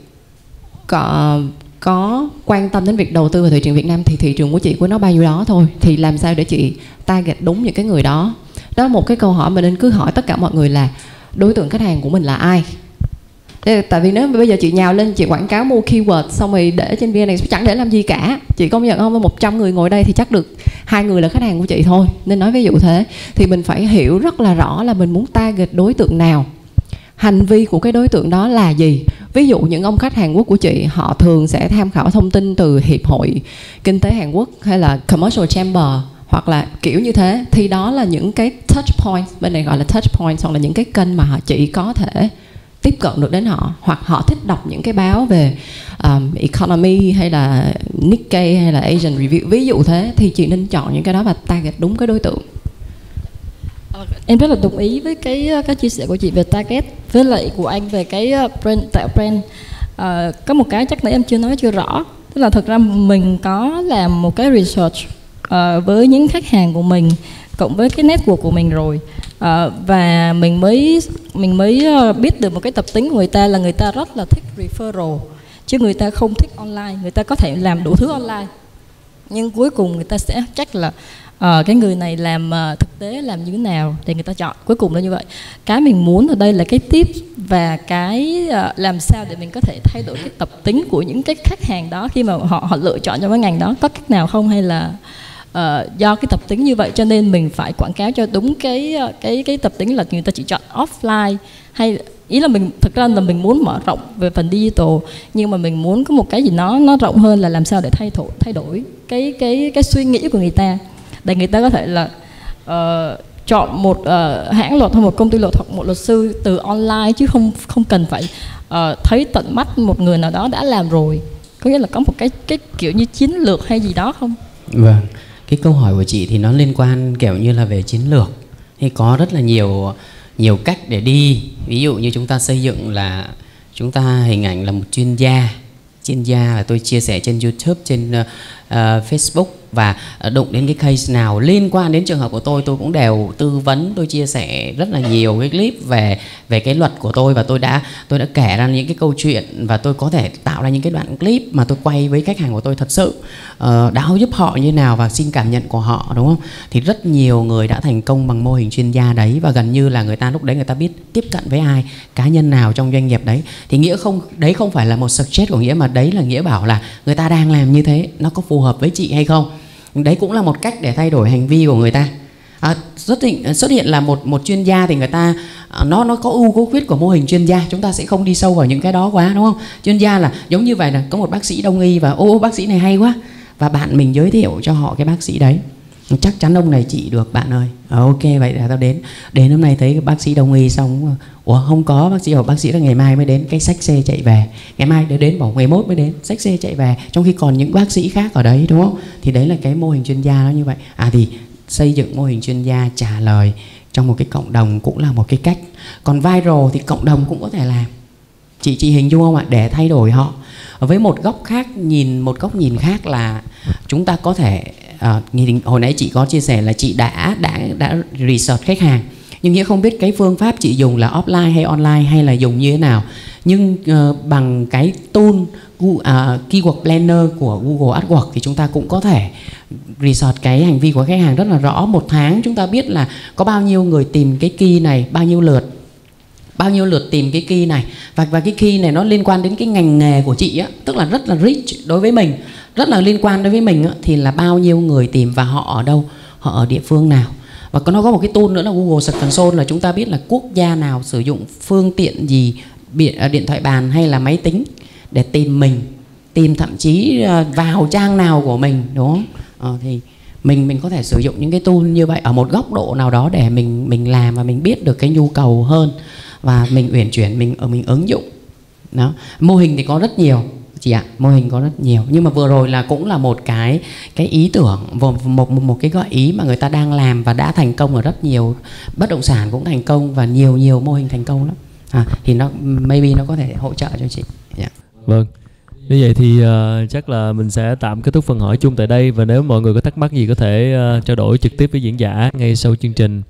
có có quan tâm đến việc đầu tư vào thị trường Việt Nam thì thị trường của chị của nó bao nhiêu đó thôi. Thì làm sao để chị target đúng những cái người đó? Đó là một cái câu hỏi mà nên cứ hỏi tất cả mọi người là đối tượng khách hàng của mình là ai? Tại vì nếu bây giờ chị nhào lên, chị quảng cáo mua keyword xong rồi để trên vn này chẳng để làm gì cả. Chị công nhận không? Với 100 người ngồi đây thì chắc được hai người là khách hàng của chị thôi. Nên nói ví dụ thế, thì mình phải hiểu rất là rõ là mình muốn target đối tượng nào hành vi của cái đối tượng đó là gì? Ví dụ những ông khách Hàn Quốc của chị họ thường sẽ tham khảo thông tin từ hiệp hội kinh tế Hàn Quốc hay là commercial chamber hoặc là kiểu như thế. Thì đó là những cái touch point bên này gọi là touch point hoặc là những cái kênh mà họ chỉ có thể tiếp cận được đến họ hoặc họ thích đọc những cái báo về um, economy hay là Nikkei hay là Asian Review. Ví dụ thế thì chị nên chọn những cái đó và target đúng cái đối tượng em rất là đồng ý với cái ờ, cái chia sẻ của chị về target với lại của anh về cái ờ, brand tạo brand. À, có một cái chắc nãy em chưa nói chưa rõ. Tức là thực ra mình có làm một cái research uh, với những khách hàng của mình cộng với cái network của mình rồi. Uh, và mình mới mình mới biết được một cái tập tính của người ta là người ta rất là thích referral chứ người ta không thích online người ta có thể làm đủ thứ online. Nhưng cuối cùng người ta sẽ chắc là à, cái người này làm uh, thực tế làm như thế nào để người ta chọn. Cuối cùng là như vậy. Cái mình muốn ở đây là cái tip và cái uh, làm sao để mình có thể thay đổi cái tập tính của những cái khách hàng đó khi mà họ họ lựa chọn cho cái ngành đó. Có cách nào không? Hay là uh, do cái tập tính như vậy cho nên mình phải quảng cáo cho đúng cái cái cái tập tính là người ta chỉ chọn offline? Hay ý là mình thực ra là mình muốn mở rộng về phần digital nhưng mà mình muốn có một cái gì nó nó rộng hơn là làm sao để thay đổi thay đổi cái cái cái suy nghĩ của người ta để người ta có thể là uh, chọn một uh, hãng luật hay một công ty luật hoặc một luật sư từ online chứ không không cần phải uh, thấy tận mắt một người nào đó đã làm rồi. Có nghĩa là có một cái cái kiểu như chiến lược hay gì đó không? Vâng cái câu hỏi của chị thì nó liên quan kiểu như là về chiến lược. Thì có rất là nhiều nhiều cách để đi. Ví dụ như chúng ta xây dựng là chúng ta hình ảnh là một chuyên gia. Chuyên gia là tôi chia sẻ trên YouTube trên uh, Facebook và ờ, đụng đến cái case nào liên quan đến trường hợp của tôi tôi cũng đều tư vấn tôi chia sẻ rất là nhiều cái clip về về cái luật của tôi và tôi đã tôi đã kể ra những cái câu chuyện và tôi có thể tạo ra những cái đoạn clip mà tôi quay với khách hàng của tôi thật sự uh, đã giúp họ như nào và xin cảm nhận của họ đúng không? Thì rất nhiều người đã thành công bằng mô hình chuyên gia đấy và gần như là người ta lúc đấy người ta biết tiếp cận với ai cá nhân nào trong doanh nghiệp đấy. Thì nghĩa không đấy không phải là một suggest của nghĩa mà đấy là nghĩa bảo là người ta đang làm như thế nó có phù hợp với chị hay không? Đấy cũng là một cách để thay đổi hành vi của người ta. À, xuất hiện xuất hiện là một một chuyên gia thì người ta à, nó nó có ưu có khuyết của mô hình chuyên gia. Chúng ta sẽ không đi sâu vào những cái đó quá đúng không? Chuyên gia là giống như vậy là có một bác sĩ đông y và ô bác sĩ này hay quá. Và bạn mình giới thiệu cho họ cái bác sĩ đấy chắc chắn ông này trị được bạn ơi. À, ok vậy là tao đến. Đến hôm nay thấy bác sĩ đồng ý xong ủa không có bác sĩ bảo bác sĩ là ngày mai mới đến cái sách xe chạy về. Ngày mai để đến bảo ngày mốt mới đến sách xe chạy về. Trong khi còn những bác sĩ khác ở đấy đúng không? Thì đấy là cái mô hình chuyên gia nó như vậy. À thì xây dựng mô hình chuyên gia trả lời trong một cái cộng đồng cũng là một cái cách. Còn viral thì cộng đồng cũng có thể làm. Chị chị hình dung không ạ? Để thay đổi họ. Với một góc khác nhìn một góc nhìn khác là chúng ta có thể à, hồi nãy chị có chia sẻ là chị đã đã đã research khách hàng. Nhưng nghĩa không biết cái phương pháp chị dùng là offline hay online hay là dùng như thế nào. Nhưng uh, bằng cái tool uh, keyword planner của Google AdWords thì chúng ta cũng có thể research cái hành vi của khách hàng rất là rõ. Một tháng chúng ta biết là có bao nhiêu người tìm cái key này bao nhiêu lượt bao nhiêu lượt tìm cái key này. Và và cái key này nó liên quan đến cái ngành nghề của chị á tức là rất là rich đối với mình. Rất là liên quan đối với mình á, thì là bao nhiêu người tìm và họ ở đâu họ ở địa phương nào. Và nó có một cái tool nữa là Google Search Console là chúng ta biết là quốc gia nào sử dụng phương tiện gì điện à, thoại bàn hay là máy tính để tìm mình tìm thậm chí à, vào trang nào của mình đúng không? Ờ, thì mình mình có thể sử dụng những cái tool như vậy ở một góc độ nào đó để mình mình làm và mình biết được cái nhu cầu hơn và mình uyển chuyển mình ở mình ứng dụng. Đó. Mô hình thì có rất nhiều chị ạ mô hình có rất nhiều. Nhưng mà vừa rồi là cũng là một cái cái ý tưởng một, một một cái gợi ý mà người ta đang làm và đã thành công ở rất nhiều bất động sản cũng thành công và nhiều nhiều mô hình thành công lắm. À, thì nó maybe nó có thể hỗ trợ cho chị. Yeah. vâng. Như vậy thì uh, chắc là mình sẽ tạm kết thúc phần hỏi chung tại đây và nếu mọi người có thắc mắc gì có thể uh, trao đổi trực tiếp với diễn giả ngay sau chương trình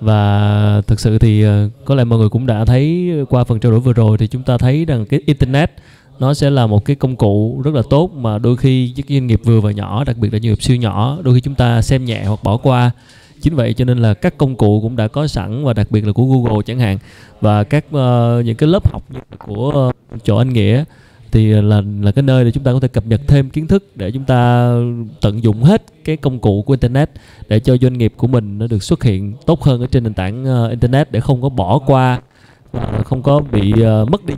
và thực sự thì ờ, có lẽ mọi người cũng đã thấy qua phần trao đổi vừa rồi thì chúng ta thấy rằng cái internet nó sẽ là một cái công cụ rất là tốt mà đôi khi các doanh nghiệp vừa và nhỏ đặc biệt là doanh nghiệp siêu nhỏ đôi khi chúng ta xem nhẹ hoặc bỏ qua. Chính vậy cho nên là các công cụ cũng đã có sẵn và đặc biệt là của Google chẳng hạn. Và các uh, những cái lớp học của uh, chỗ anh nghĩa thì là là cái nơi để chúng ta có thể cập nhật thêm kiến thức để chúng ta tận dụng hết cái công cụ của internet để cho doanh nghiệp của mình nó được xuất hiện tốt hơn ở trên nền tảng uh, internet để không có bỏ qua uh, không có bị uh, mất đi.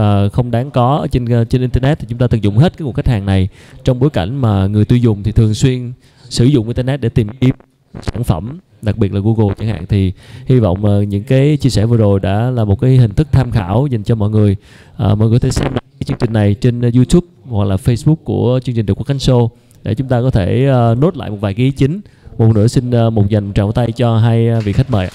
Uh, không đáng có ở trên uh, trên internet thì chúng ta tận dụng hết cái nguồn khách hàng này. Trong bối cảnh mà người tiêu dùng thì thường xuyên sử dụng internet để tìm kiếm sản phẩm đặc biệt là Google chẳng hạn thì hy vọng uh, những cái chia sẻ vừa rồi đã là một cái hình thức tham khảo dành cho mọi người. Uh, mọi người có thể xem cái chương trình này trên uh, YouTube hoặc là Facebook của chương trình được Quốc Khánh Show để chúng ta có thể uh, nốt lại một vài cái ý chính. Một nữa xin uh, một dành tràng tay cho hai uh, vị khách mời